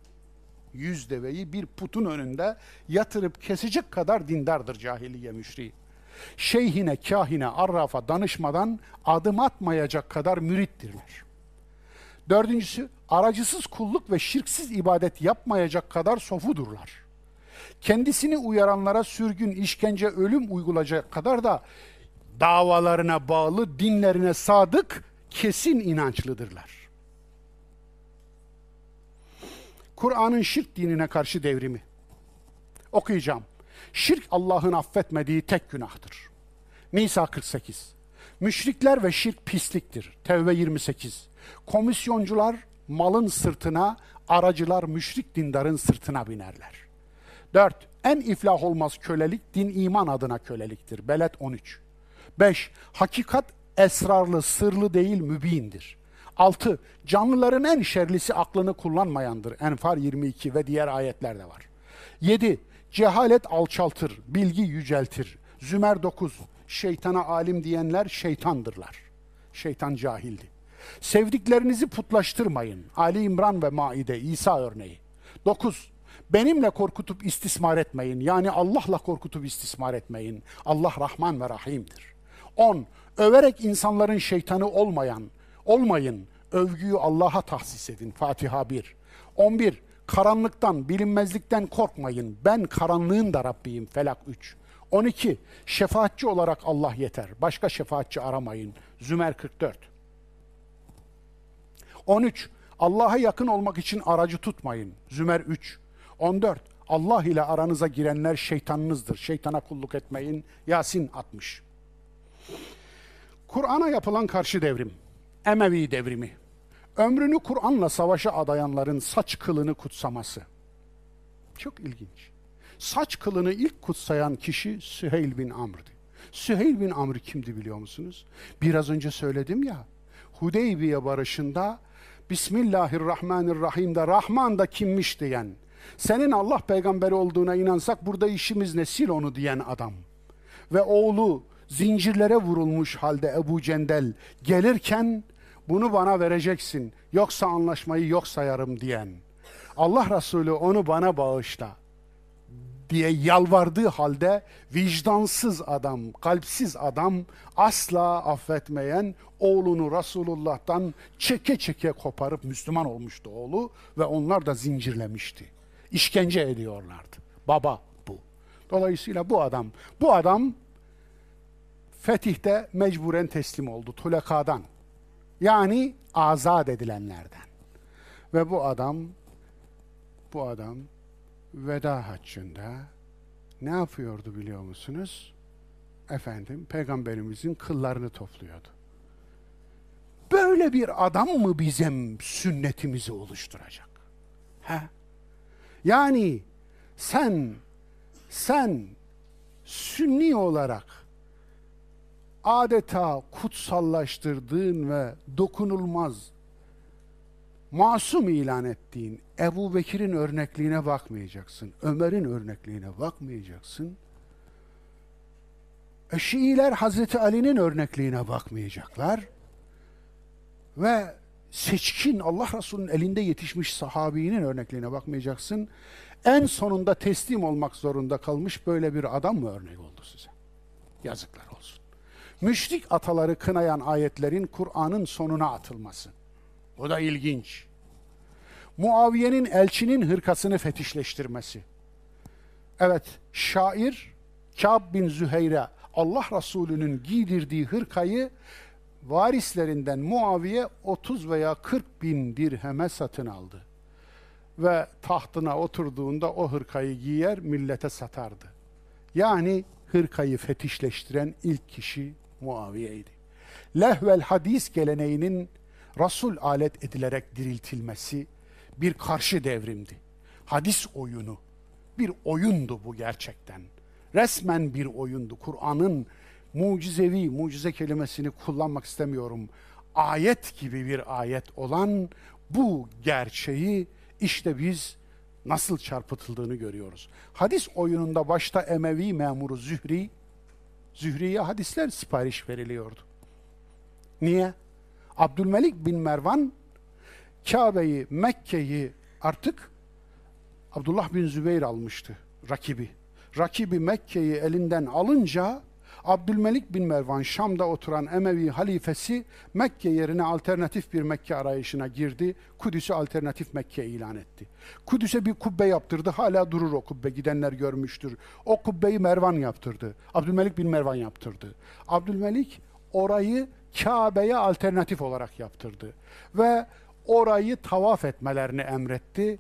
Yüz deveyi bir putun önünde yatırıp kesecek kadar dindardır cahiliye müşriği. Şeyhine, kahine, arrafa danışmadan adım atmayacak kadar mürittirler. Dördüncüsü, aracısız kulluk ve şirksiz ibadet yapmayacak kadar sofudurlar. Kendisini uyaranlara sürgün, işkence, ölüm uygulayacak kadar da davalarına bağlı, dinlerine sadık, kesin inançlıdırlar. Kur'an'ın şirk dinine karşı devrimi. Okuyacağım. Şirk Allah'ın affetmediği tek günahtır. Nisa 48. Müşrikler ve şirk pisliktir. Tevbe 28. Komisyoncular malın sırtına, aracılar müşrik dindarın sırtına binerler. 4. En iflah olmaz kölelik din iman adına köleliktir. Beled 13. 5. Hakikat esrarlı, sırlı değil mübindir. 6. Canlıların en şerlisi aklını kullanmayandır. Enfal 22 ve diğer ayetler de var. 7. Cehalet alçaltır, bilgi yüceltir. Zümer 9. Şeytana alim diyenler şeytandırlar. Şeytan cahildi. Sevdiklerinizi putlaştırmayın. Ali İmran ve Maide, İsa örneği. 9. Benimle korkutup istismar etmeyin. Yani Allah'la korkutup istismar etmeyin. Allah Rahman ve Rahim'dir. 10. Överek insanların şeytanı olmayan, olmayın. Övgüyü Allah'a tahsis edin. Fatiha 1. 11. Karanlıktan, bilinmezlikten korkmayın. Ben karanlığın da Rabbiyim. Felak 3. 12. Şefaatçi olarak Allah yeter. Başka şefaatçi aramayın. Zümer 44. 13. Allah'a yakın olmak için aracı tutmayın. Zümer 3. 14. Allah ile aranıza girenler şeytanınızdır. Şeytana kulluk etmeyin. Yasin 60. Kur'an'a yapılan karşı devrim. Emevi devrimi. Ömrünü Kur'an'la savaşa adayanların saç kılını kutsaması. Çok ilginç. Saç kılını ilk kutsayan kişi Süheyl bin Amr'dı. Süheyl bin Amr kimdi biliyor musunuz? Biraz önce söyledim ya. Hudeybiye barışında Bismillahirrahmanirrahim'de Rahman da kimmiş diyen, senin Allah peygamberi olduğuna inansak burada işimiz ne sil onu diyen adam. Ve oğlu zincirlere vurulmuş halde Ebu Cendel gelirken bunu bana vereceksin yoksa anlaşmayı yok sayarım diyen. Allah Resulü onu bana bağışla diye yalvardığı halde vicdansız adam, kalpsiz adam asla affetmeyen oğlunu Resulullah'tan çeke çeke koparıp Müslüman olmuştu oğlu ve onlar da zincirlemişti. İşkence ediyorlardı. Baba bu. Dolayısıyla bu adam, bu adam fetihte mecburen teslim oldu tulekadan. Yani azat edilenlerden. Ve bu adam bu adam veda haccında ne yapıyordu biliyor musunuz? Efendim peygamberimizin kıllarını topluyordu. Böyle bir adam mı bizim sünnetimizi oluşturacak? He? Yani sen sen sünni olarak adeta kutsallaştırdığın ve dokunulmaz masum ilan ettiğin Ebu Bekir'in örnekliğine bakmayacaksın. Ömer'in örnekliğine bakmayacaksın. E Şiiler Hazreti Ali'nin örnekliğine bakmayacaklar. Ve seçkin Allah Resulü'nün elinde yetişmiş sahabinin örnekliğine bakmayacaksın. En sonunda teslim olmak zorunda kalmış böyle bir adam mı örnek oldu size? Yazıklar olsun. Müşrik ataları kınayan ayetlerin Kur'an'ın sonuna atılması. O da ilginç. Muaviye'nin elçinin hırkasını fetişleştirmesi. Evet, şair Kâb bin Züheyre Allah Resulü'nün giydirdiği hırkayı varislerinden Muaviye 30 veya 40 bin dirheme satın aldı. Ve tahtına oturduğunda o hırkayı giyer millete satardı. Yani hırkayı fetişleştiren ilk kişi Muaviye'ydi. Lehvel hadis geleneğinin Rasul alet edilerek diriltilmesi, bir karşı devrimdi. Hadis oyunu. Bir oyundu bu gerçekten. Resmen bir oyundu. Kur'an'ın mucizevi, mucize kelimesini kullanmak istemiyorum. Ayet gibi bir ayet olan bu gerçeği işte biz nasıl çarpıtıldığını görüyoruz. Hadis oyununda başta Emevi memuru Zühri, Zühri'ye hadisler sipariş veriliyordu. Niye? Abdülmelik bin Mervan Kabe'yi, Mekke'yi artık Abdullah bin Zübeyir almıştı rakibi. Rakibi Mekke'yi elinden alınca Abdülmelik bin Mervan Şam'da oturan Emevi halifesi Mekke yerine alternatif bir Mekke arayışına girdi. Kudüs'ü alternatif Mekke ilan etti. Kudüs'e bir kubbe yaptırdı. Hala durur o kubbe. Gidenler görmüştür. O kubbeyi Mervan yaptırdı. Abdülmelik bin Mervan yaptırdı. Abdülmelik orayı Kabe'ye alternatif olarak yaptırdı. Ve orayı tavaf etmelerini emretti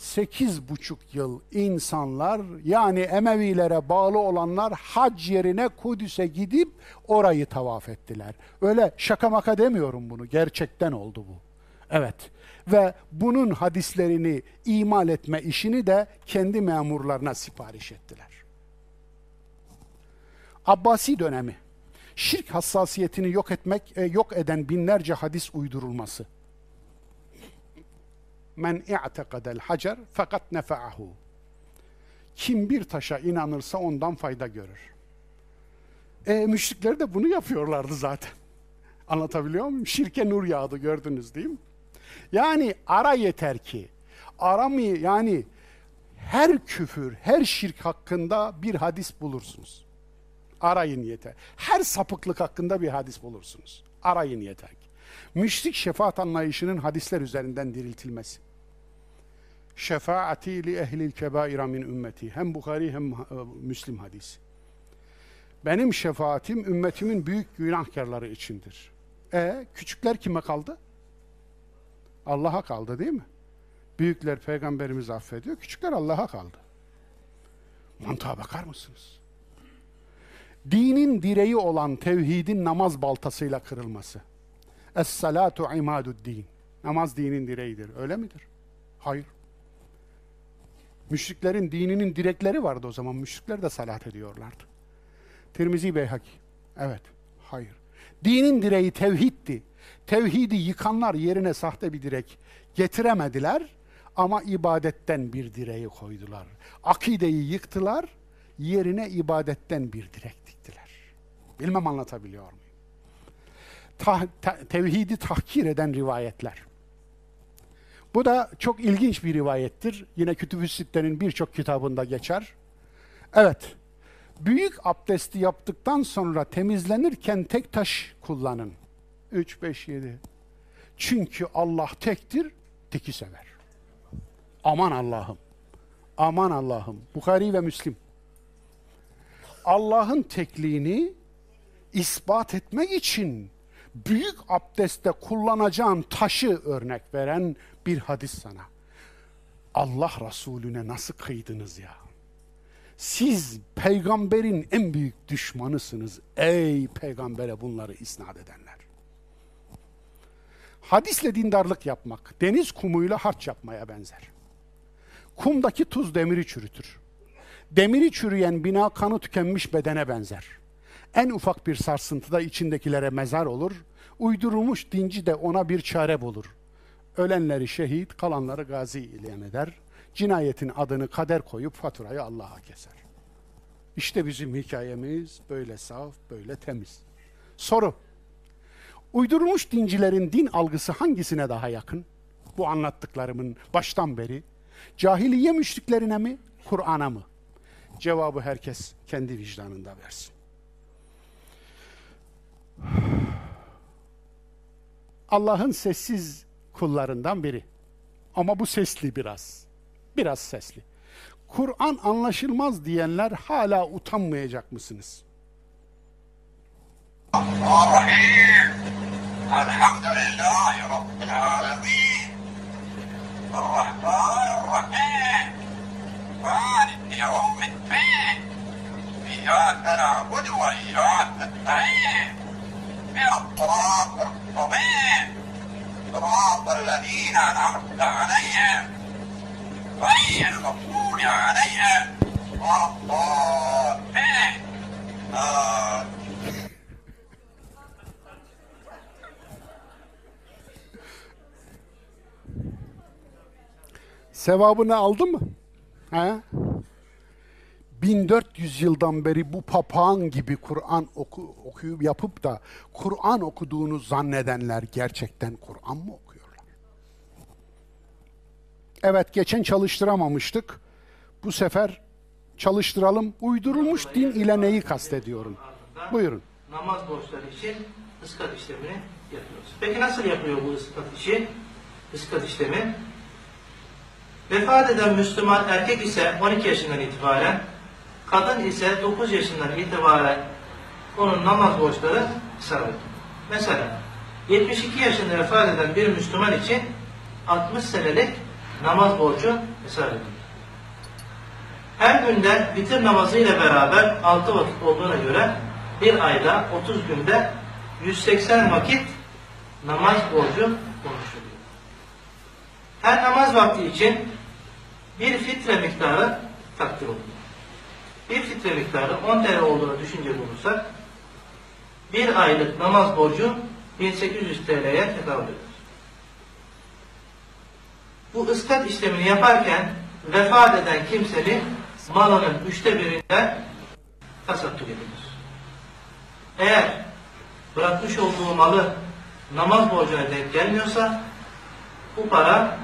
sekiz buçuk yıl insanlar yani Emevilere bağlı olanlar hac yerine Kudüs'e gidip orayı tavaf ettiler. Öyle şaka maka demiyorum bunu. Gerçekten oldu bu. Evet. Ve bunun hadislerini imal etme işini de kendi memurlarına sipariş ettiler. Abbasi dönemi. Şirk hassasiyetini yok etmek, e, yok eden binlerce hadis uydurulması men i'tekadel hacer fakat nefa'ahu. Kim bir taşa inanırsa ondan fayda görür. E, müşrikler de bunu yapıyorlardı zaten. [LAUGHS] Anlatabiliyor muyum? Şirke nur yağdı gördünüz değil mi? Yani ara yeter ki. Aramı yani her küfür, her şirk hakkında bir hadis bulursunuz. Arayın yeter. Her sapıklık hakkında bir hadis bulursunuz. Arayın yeter. Müşrik şefaat anlayışının hadisler üzerinden diriltilmesi şefaati li ehlil kebaira min ümmeti. Hem Bukhari hem e, Müslim hadisi. Benim şefaatim ümmetimin büyük günahkarları içindir. E küçükler kime kaldı? Allah'a kaldı değil mi? Büyükler peygamberimizi affediyor, küçükler Allah'a kaldı. Mantığa bakar mısınız? Dinin direği olan tevhidin namaz baltasıyla kırılması. Es-salatu imadud din. Namaz dinin direğidir. Öyle midir? Hayır. Müşriklerin dininin direkleri vardı o zaman. Müşrikler de salat ediyorlardı. Tirmizi Beyhaki. Evet. Hayır. Dinin direği tevhiddi. Tevhidi yıkanlar yerine sahte bir direk getiremediler ama ibadetten bir direği koydular. Akideyi yıktılar, yerine ibadetten bir direk diktiler. Bilmem anlatabiliyor muyum? Ta, ta, tevhidi tahkir eden rivayetler. Bu da çok ilginç bir rivayettir. Yine Kütüb-ü Sitte'nin birçok kitabında geçer. Evet, büyük abdesti yaptıktan sonra temizlenirken tek taş kullanın. 3, 5, 7. Çünkü Allah tektir, teki sever. Aman Allah'ım. Aman Allah'ım. Bukhari ve Müslim. Allah'ın tekliğini ispat etmek için büyük abdestte kullanacağın taşı örnek veren bir hadis sana. Allah Resulüne nasıl kıydınız ya? Siz peygamberin en büyük düşmanısınız. Ey peygambere bunları isnat edenler. Hadisle dindarlık yapmak, deniz kumuyla harç yapmaya benzer. Kumdaki tuz demiri çürütür. Demiri çürüyen bina kanı tükenmiş bedene benzer. En ufak bir sarsıntıda içindekilere mezar olur, uydurulmuş dinci de ona bir çare bulur. Ölenleri şehit, kalanları gazi ilan eder. Cinayetin adını kader koyup faturayı Allah'a keser. İşte bizim hikayemiz böyle saf, böyle temiz. Soru. Uydurulmuş dincilerin din algısı hangisine daha yakın? Bu anlattıklarımın baştan beri. Cahiliye müşriklerine mi, Kur'an'a mı? Cevabı herkes kendi vicdanında versin. Allah'ın sessiz kullarından biri. Ama bu sesli biraz. Biraz sesli. Kur'an anlaşılmaz diyenler hala utanmayacak mısınız? Malik yevmiddin. İyyâke na'budu ve iyyâke nesta'in. Bir صراط الذين أنعمت عليهم غير المغضوب عليهم ولا الضالين آمين Sevabını aldı mı? He? 1400 yıldan beri bu papağan gibi Kur'an oku, okuyup yapıp da Kur'an okuduğunu zannedenler gerçekten Kur'an mı okuyorlar? Evet geçen çalıştıramamıştık. Bu sefer çalıştıralım. Uydurulmuş din ile neyi kastediyorum? Buyurun. namaz borçları için ıskat işlemini yapıyoruz. Peki nasıl yapıyor bu ıskat işi? Iskat işlemi. Vefat eden Müslüman erkek ise 12 yaşından itibaren, Kadın ise 9 yaşından itibaren onun namaz borçları sarılır. Mesela 72 yaşında vefat eden bir Müslüman için 60 senelik namaz borcu sarılır. Her günde bitir namazıyla beraber 6 vakit olduğuna göre bir ayda 30 günde 180 vakit namaz borcu konuşuluyor. Her namaz vakti için bir fitre miktarı takdir olur. 1 litre miktarı 10 TL olduğunu düşünce bulursak bir aylık namaz borcu 1800 TL'ye tekabül eder. Bu ıskat işlemini yaparken vefat eden kimsenin malının üçte birinden tasattuk edilir. Eğer bırakmış olduğu malı namaz borcuna denk gelmiyorsa bu para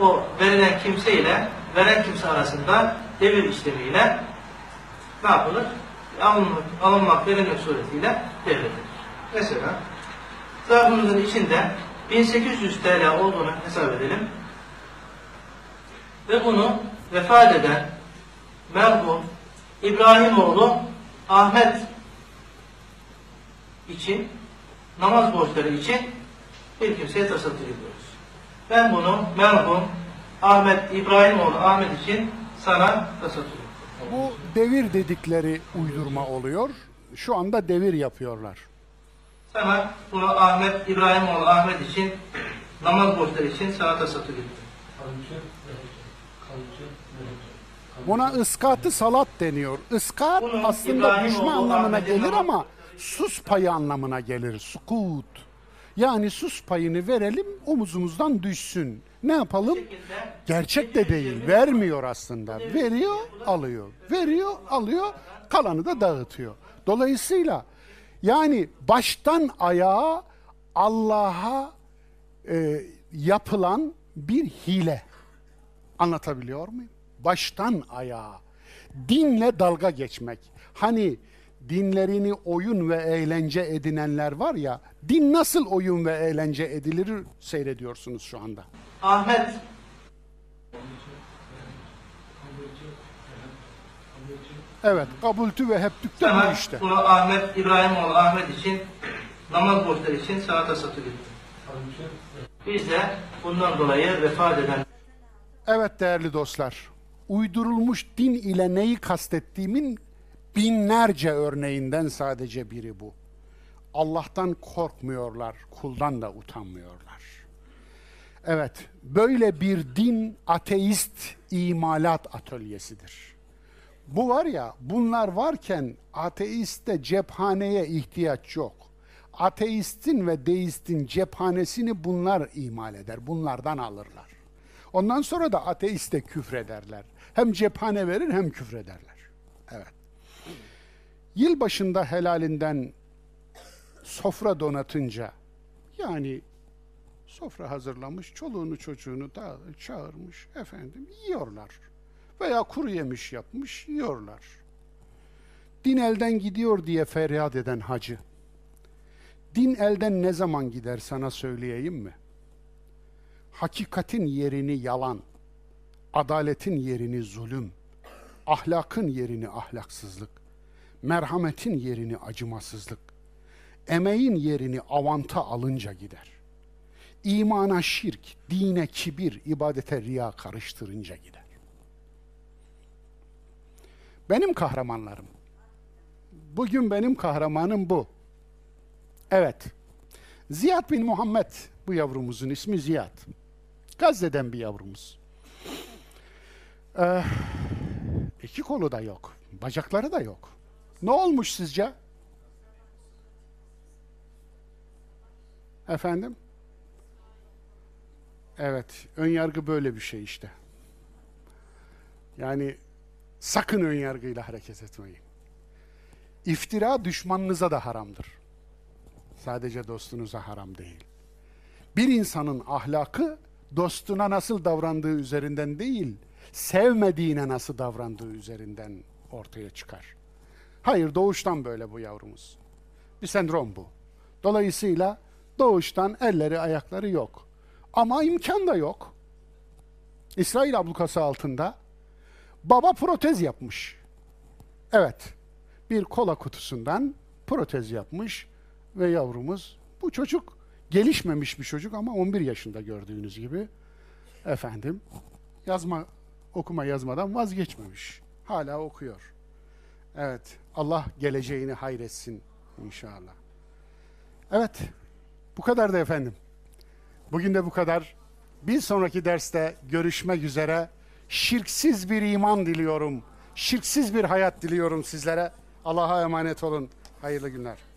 o verilen kimse ile veren kimse arasında devir işlemiyle ne yapılır? Alınmak, alınmak verilmek suretiyle devredilir. Mesela zarfımızın içinde 1800 TL olduğunu hesap edelim. Ve bunu vefat eden merhum İbrahimoğlu Ahmet için namaz borçları için bir kimseye tasadduk ediyoruz. Ben bunu merhum Ahmet İbrahimoğlu Ahmet için sana ediyorum. Bu devir dedikleri uydurma oluyor. Şu anda devir yapıyorlar. Sana bunu Ahmet İbrahimoğlu Ahmet için namaz borçları için sana tasadduk ettim. Buna ıskatı salat deniyor. Iskat Bunu aslında düşme anlamına gelir ama- ama sus payı anlamına gelir. Sukut. Yani sus payını verelim omuzumuzdan düşsün. Ne yapalım? Gerçek de değil. Vermiyor aslında. Veriyor, alıyor. Veriyor, alıyor. Kalanı da dağıtıyor. Dolayısıyla yani baştan ayağa Allah'a e, yapılan bir hile. Anlatabiliyor muyum? Baştan ayağa. Dinle dalga geçmek. Hani dinlerini oyun ve eğlence edinenler var ya, din nasıl oyun ve eğlence edilir seyrediyorsunuz şu anda. Ahmet Evet, kabultü ve heptükte bu işte. bunu Ahmet İbrahimoğlu Ahmet için namaz borçları için sana tasadduk ettim. Biz de bundan dolayı vefat eden Evet değerli dostlar, uydurulmuş din ile neyi kastettiğimin binlerce örneğinden sadece biri bu. Allah'tan korkmuyorlar, kuldan da utanmıyorlar. Evet, böyle bir din ateist imalat atölyesidir. Bu var ya, bunlar varken ateiste cephaneye ihtiyaç yok. Ateistin ve deistin cephanesini bunlar imal eder, bunlardan alırlar. Ondan sonra da ateiste küfrederler. Hem cephane verir hem küfrederler. Evet. Yılbaşında helalinden sofra donatınca yani sofra hazırlamış, çoluğunu çocuğunu da çağırmış efendim yiyorlar. Veya kuru yemiş yapmış yiyorlar. Din elden gidiyor diye feryat eden hacı. Din elden ne zaman gider sana söyleyeyim mi? Hakikatin yerini yalan, adaletin yerini zulüm, ahlakın yerini ahlaksızlık, merhametin yerini acımasızlık, emeğin yerini avanta alınca gider. İmana şirk, dine kibir, ibadete riya karıştırınca gider. Benim kahramanlarım. Bugün benim kahramanım bu. Evet. Ziyad bin Muhammed bu yavrumuzun ismi Ziyad. Gazze'den bir yavrumuz. Ee, iki kolu da yok. Bacakları da yok. Ne olmuş sizce? Efendim? Evet, ön yargı böyle bir şey işte. Yani sakın ön yargıyla hareket etmeyin. İftira düşmanınıza da haramdır. Sadece dostunuza haram değil. Bir insanın ahlakı dostuna nasıl davrandığı üzerinden değil, sevmediğine nasıl davrandığı üzerinden ortaya çıkar. Hayır doğuştan böyle bu yavrumuz. Bir sendrom bu. Dolayısıyla doğuştan elleri ayakları yok. Ama imkan da yok. İsrail ablukası altında baba protez yapmış. Evet. Bir kola kutusundan protez yapmış ve yavrumuz bu çocuk gelişmemiş bir çocuk ama 11 yaşında gördüğünüz gibi efendim yazma okuma yazmadan vazgeçmemiş. Hala okuyor. Evet. Allah geleceğini hayretsin inşallah. Evet. Bu kadar da efendim. Bugün de bu kadar. Bir sonraki derste görüşmek üzere. Şirksiz bir iman diliyorum. Şirksiz bir hayat diliyorum sizlere. Allah'a emanet olun. Hayırlı günler.